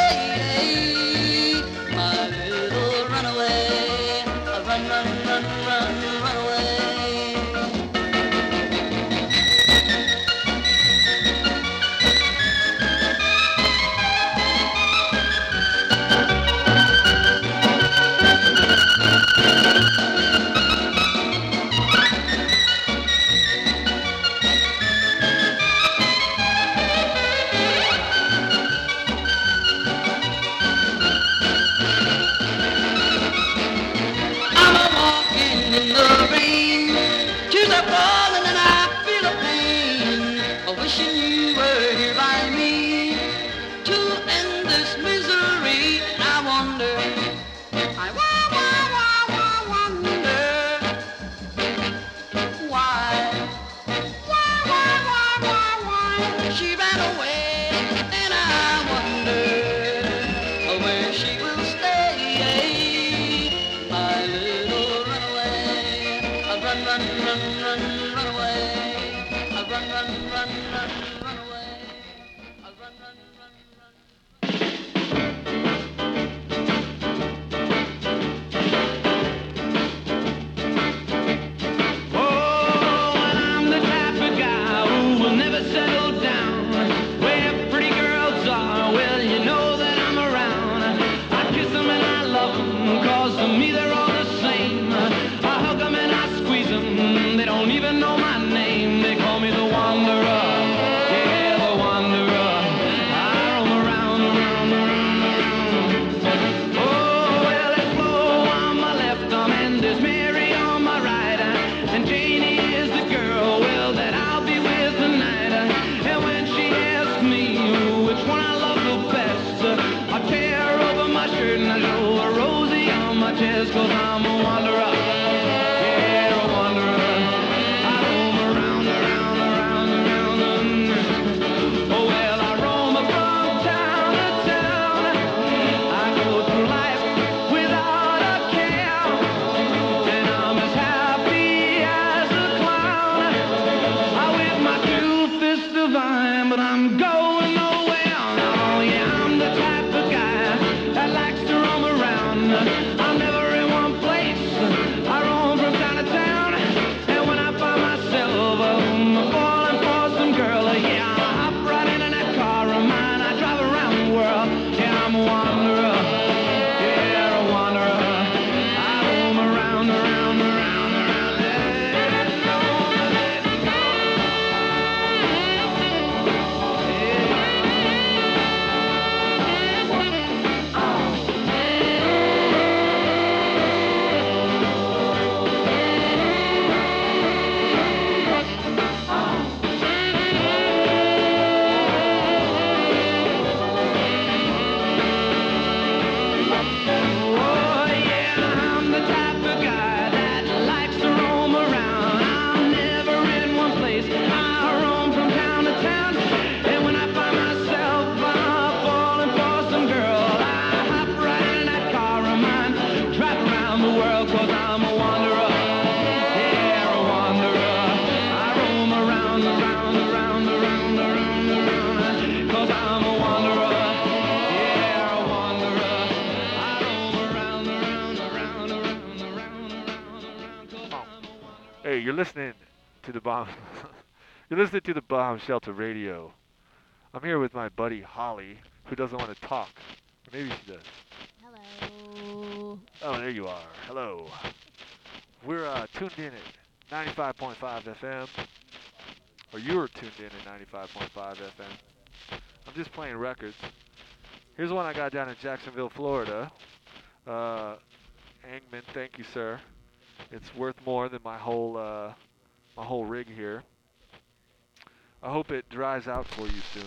Speaker 1: You're listening to the Bomb Shelter Radio. I'm here with my buddy Holly, who doesn't want to talk. Or maybe she does.
Speaker 10: Hello.
Speaker 1: Oh, there you are. Hello. We're uh, tuned in at 95.5 FM. Or you're tuned in at 95.5 FM. I'm just playing records. Here's one I got down in Jacksonville, Florida. Uh, Angman, thank you, sir. It's worth more than my whole uh, my whole rig here. I hope it dries out for you soon.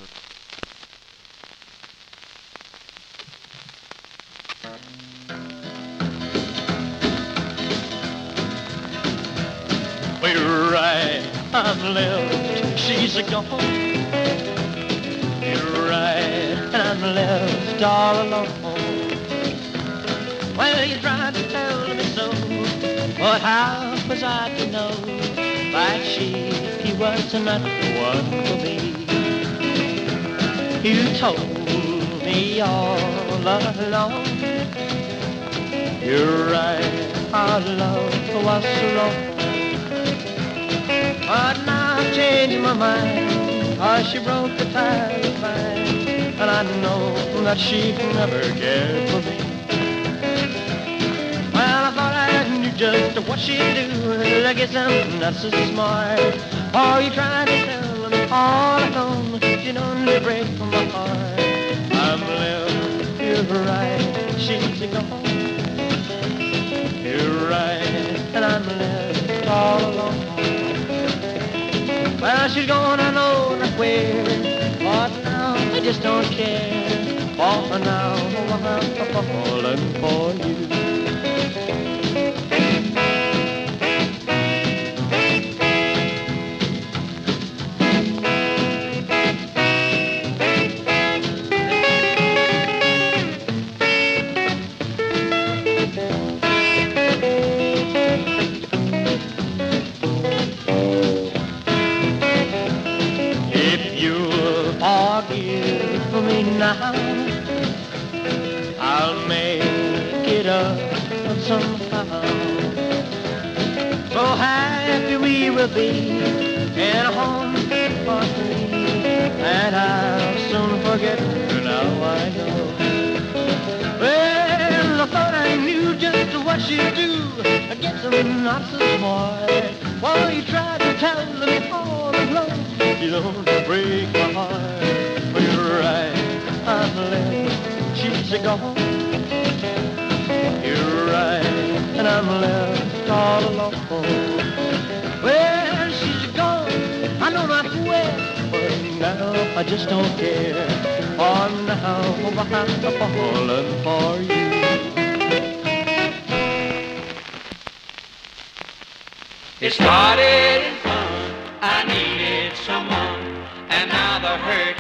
Speaker 3: We're right, I'm left, she's a gone. You're right, and I'm left all alone. Well, you tried to tell me so, but how was I to know that she was not the one for me? You told me all along. You're right, our love was wrong. But now I'm changing my mind, cause she broke the tie of mine, and I know that she'd never cared for me. Well, I thought I knew just what she'd do, I guess I'm not so smart. Are you trying to tell me all alone, you don't break my heart? I'm left, you're right, she's gone. You're right, and I'm left all alone. Well, she's gone, I know not where, but now I just don't care. For now I'm falling for you. Will be in a home for three, and I'll soon forget now I know. Well, I thought I knew just what she'd do. I guess I'm not so smart. While you try to tell me all alone, you don't break my heart. Well, you're right, I'm left, she's gone. You're right, and I'm left all alone. Well, But now I just don't care. For now I'm falling for
Speaker 13: you. It started in fun. I needed someone, and now the hurt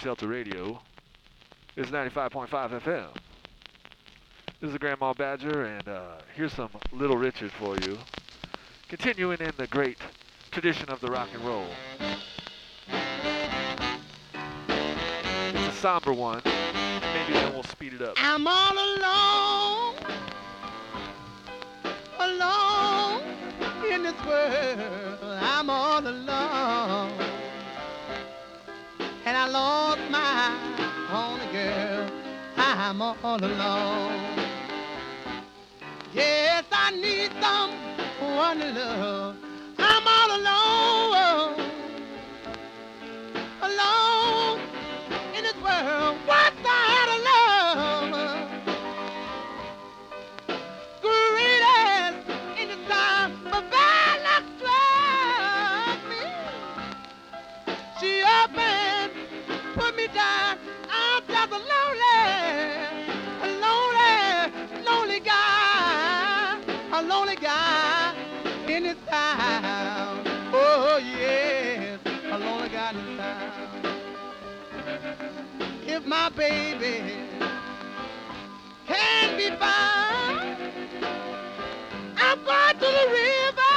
Speaker 1: Shelter Radio is 95.5 FM. This is Grandma Badger, and uh, here's some Little Richard for you. Continuing in the great tradition of the rock and roll. It's a somber one. Maybe then we'll speed it up.
Speaker 18: I'm all alone, alone in this world. I'm all alone. I lost my only girl, I'm all alone. Yes, I need someone to love. if my baby can be found. I'm going to the river.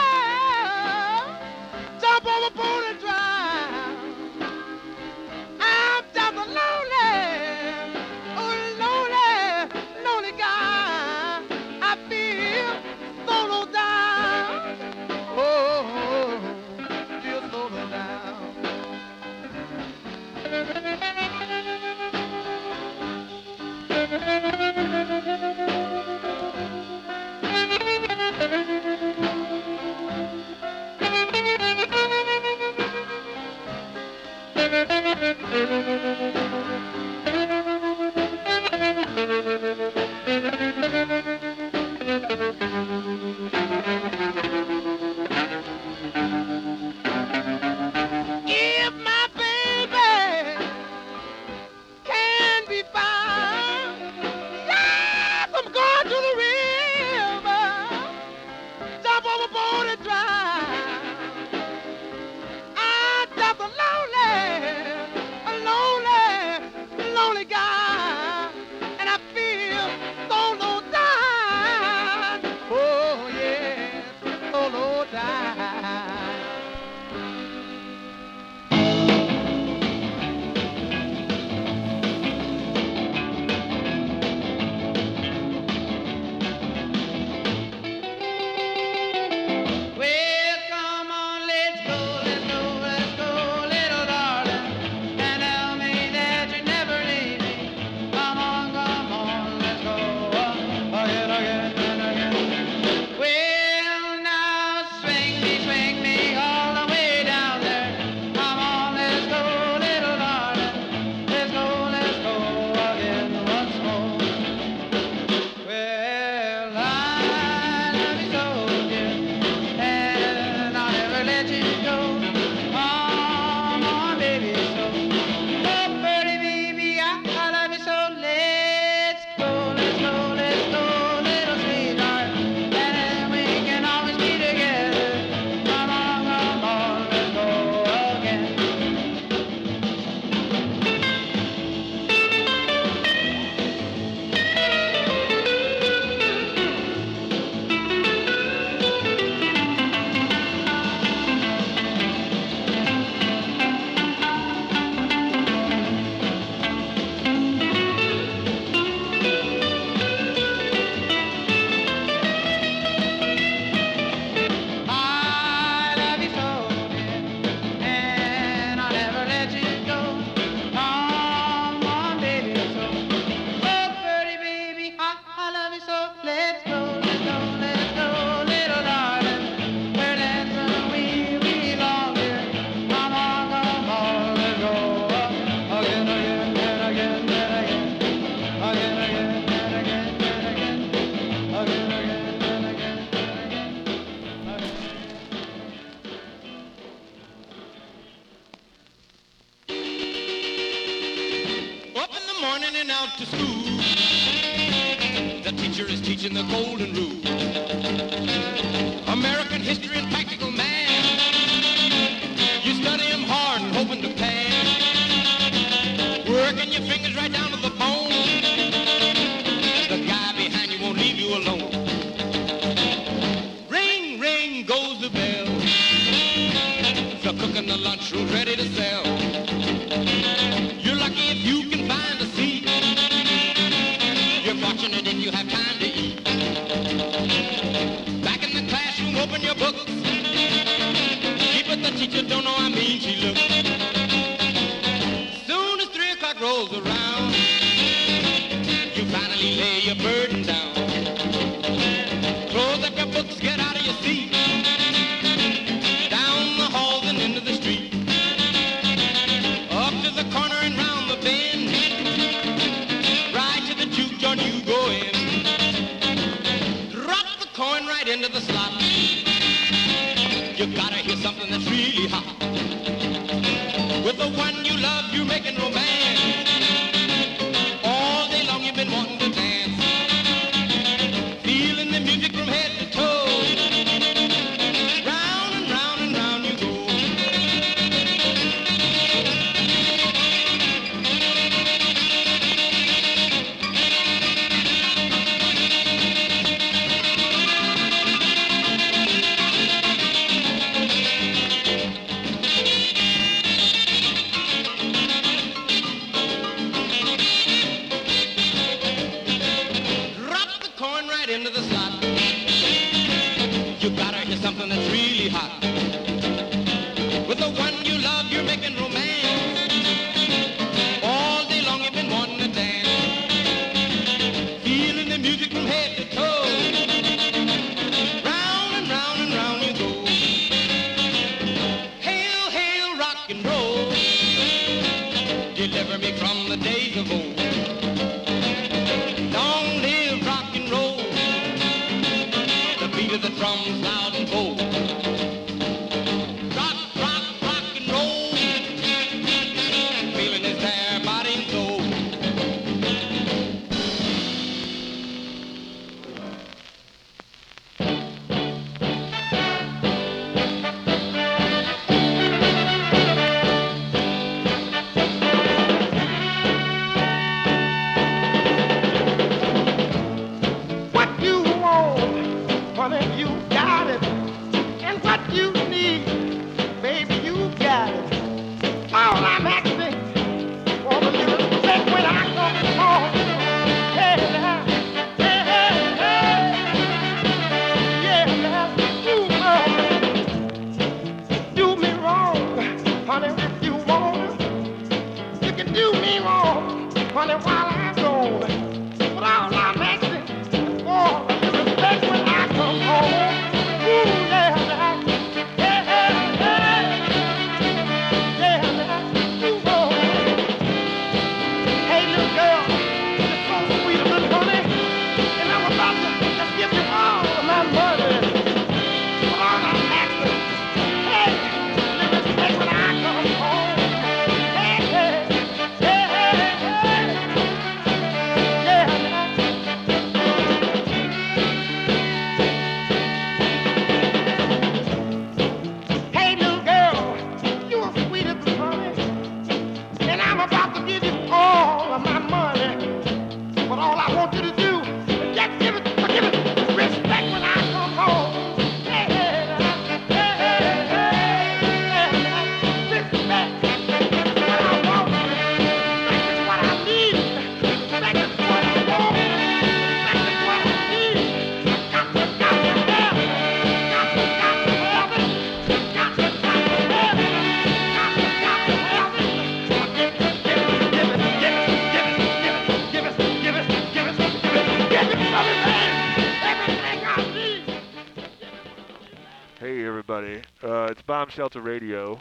Speaker 1: Bomb Shelter Radio.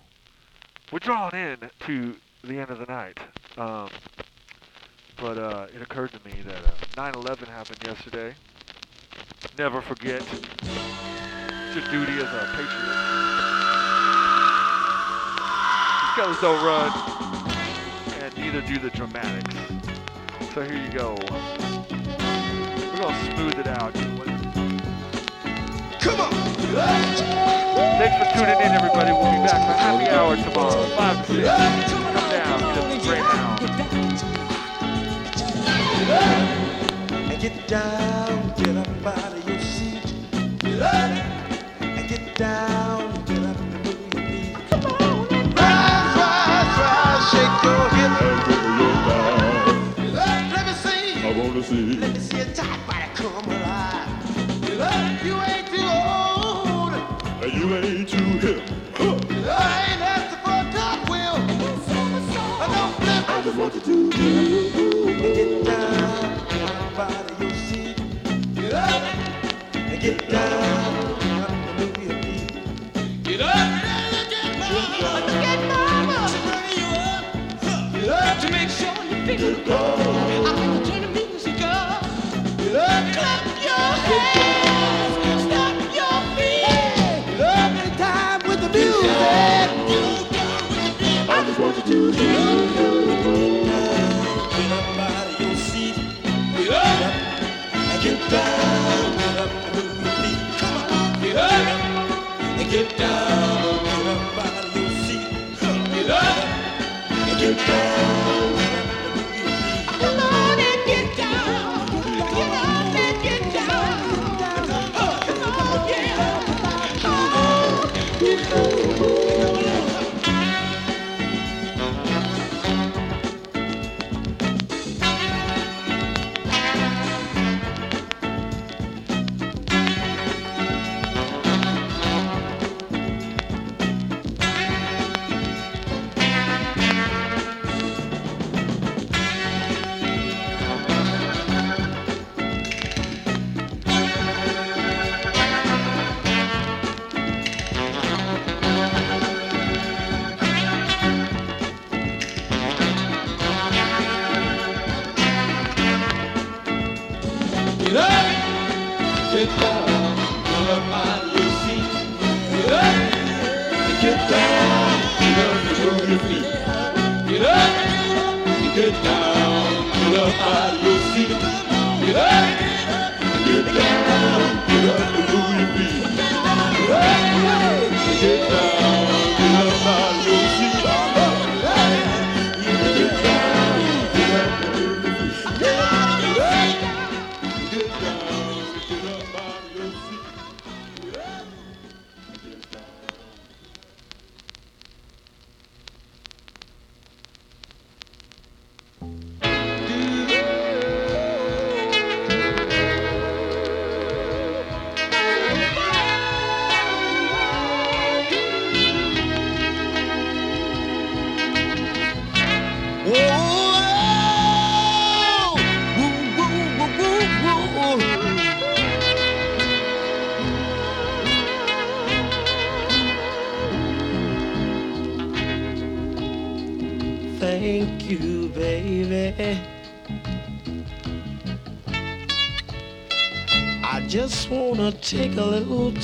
Speaker 1: We're drawing in to the end of the night. Um, but uh, it occurred to me that uh, 9/11 happened yesterday. Never forget your duty as a patriot. These colors don't run, and neither do the dramatics. So here you go. We're gonna smooth it out.
Speaker 7: Come on.
Speaker 1: Thanks for tuning in, everybody. We'll be back for happy hour tomorrow, 5 to 6. Come down, get up right now.
Speaker 15: And get down, get up out of your seat. And get down, get up and move your feet. Come on, rise, rise, rise, shake your. Let me see. Let me see it.
Speaker 6: And you ain't too hip.
Speaker 15: I ain't asking for a top wheel. I don't flip.
Speaker 6: I just want you to
Speaker 15: get down, get up out of your seat. Get up and get down, get up and move your feet. Get up. Get down. Get mama. Get up to make sure you feel good. Get down, get up out of your seat. Get up and get down. Get down, get up out of your seat. Get up,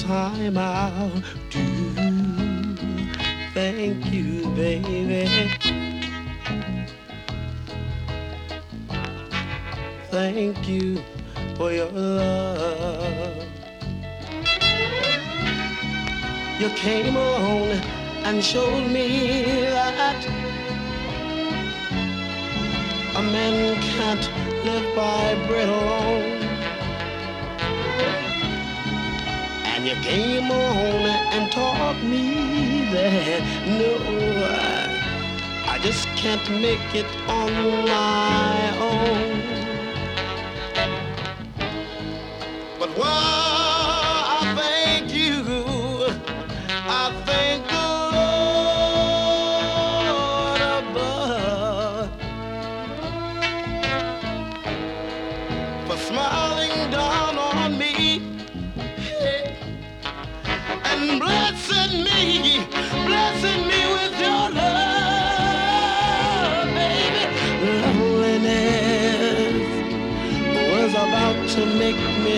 Speaker 15: time out to thank you, baby. Thank you for your love. You came along and showed me that a man can't live by bread alone. Came on and taught me that no, I, I just can't make it on my own.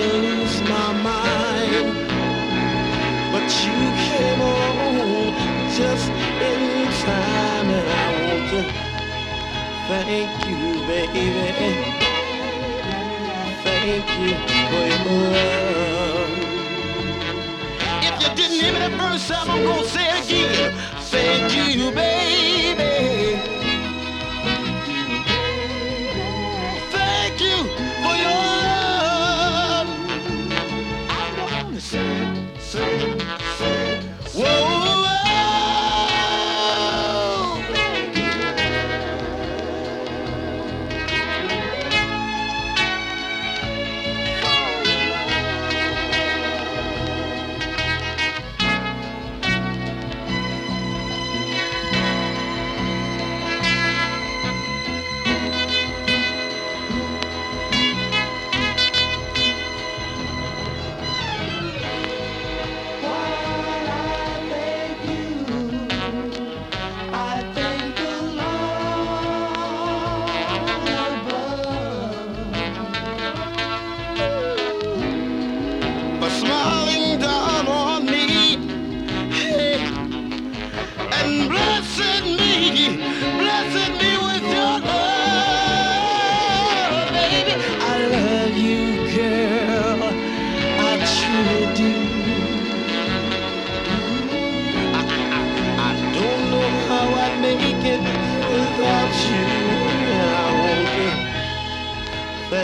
Speaker 15: Lose my mind, but you came along just in time, and I want to thank you, baby. Thank you for your love. If you didn't hear me the first time, I'm gonna say it again.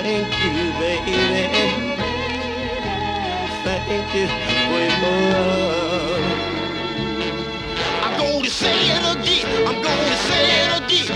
Speaker 15: Thank you, baby. Thank you for your love. I'm gonna say it again. I'm gonna say it again.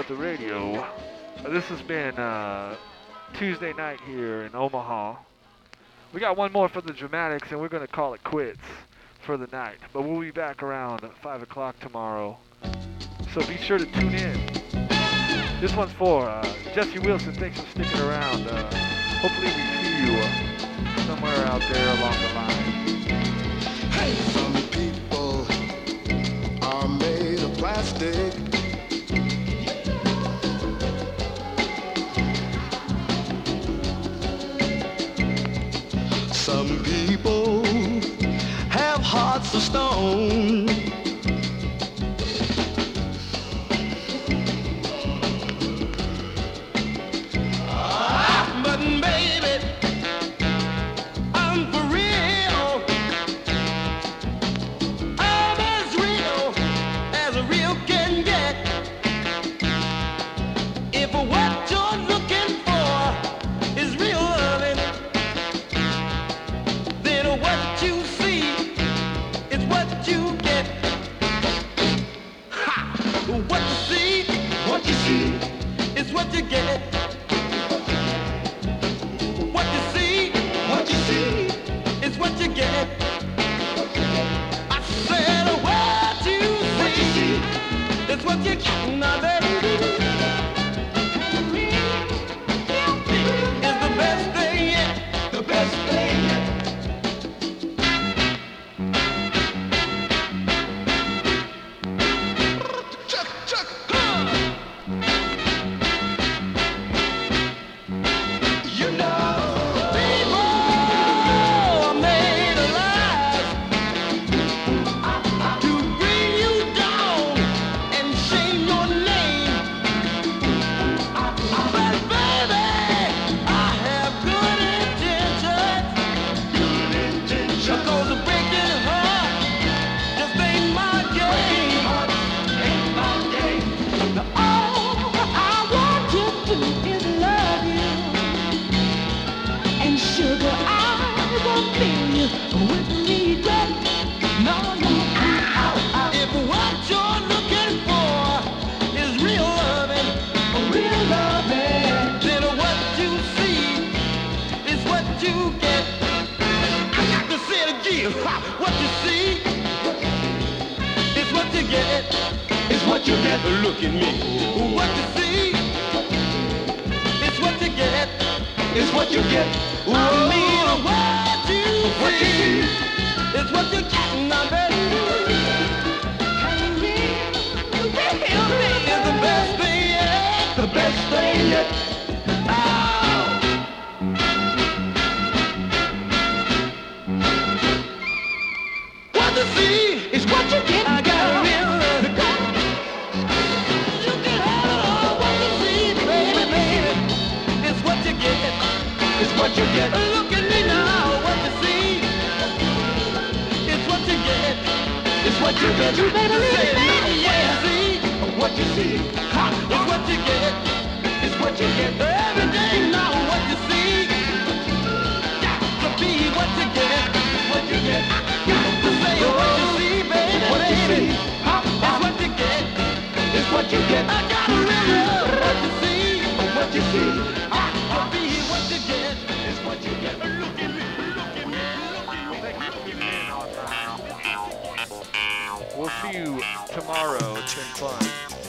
Speaker 19: up the
Speaker 1: radio. Uh, this has been uh, Tuesday night here in Omaha. We got one more for the dramatics, and we're going to call it quits for the night. But we'll be back around 5 o'clock tomorrow. So be sure to tune in. This one's for uh, Jesse Wilson. Thanks for sticking around. Uh, hopefully we see you uh, somewhere out there along the line.
Speaker 20: Hey, some people are made of plastic.
Speaker 15: hearts of stone. Tomorrow. It's fun.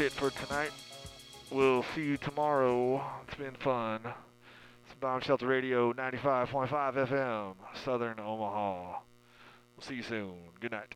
Speaker 1: It for tonight. We'll see you tomorrow. It's been fun. It's Bomb Shelter Radio 95.5 FM, Southern Omaha. We'll see you soon. Good night.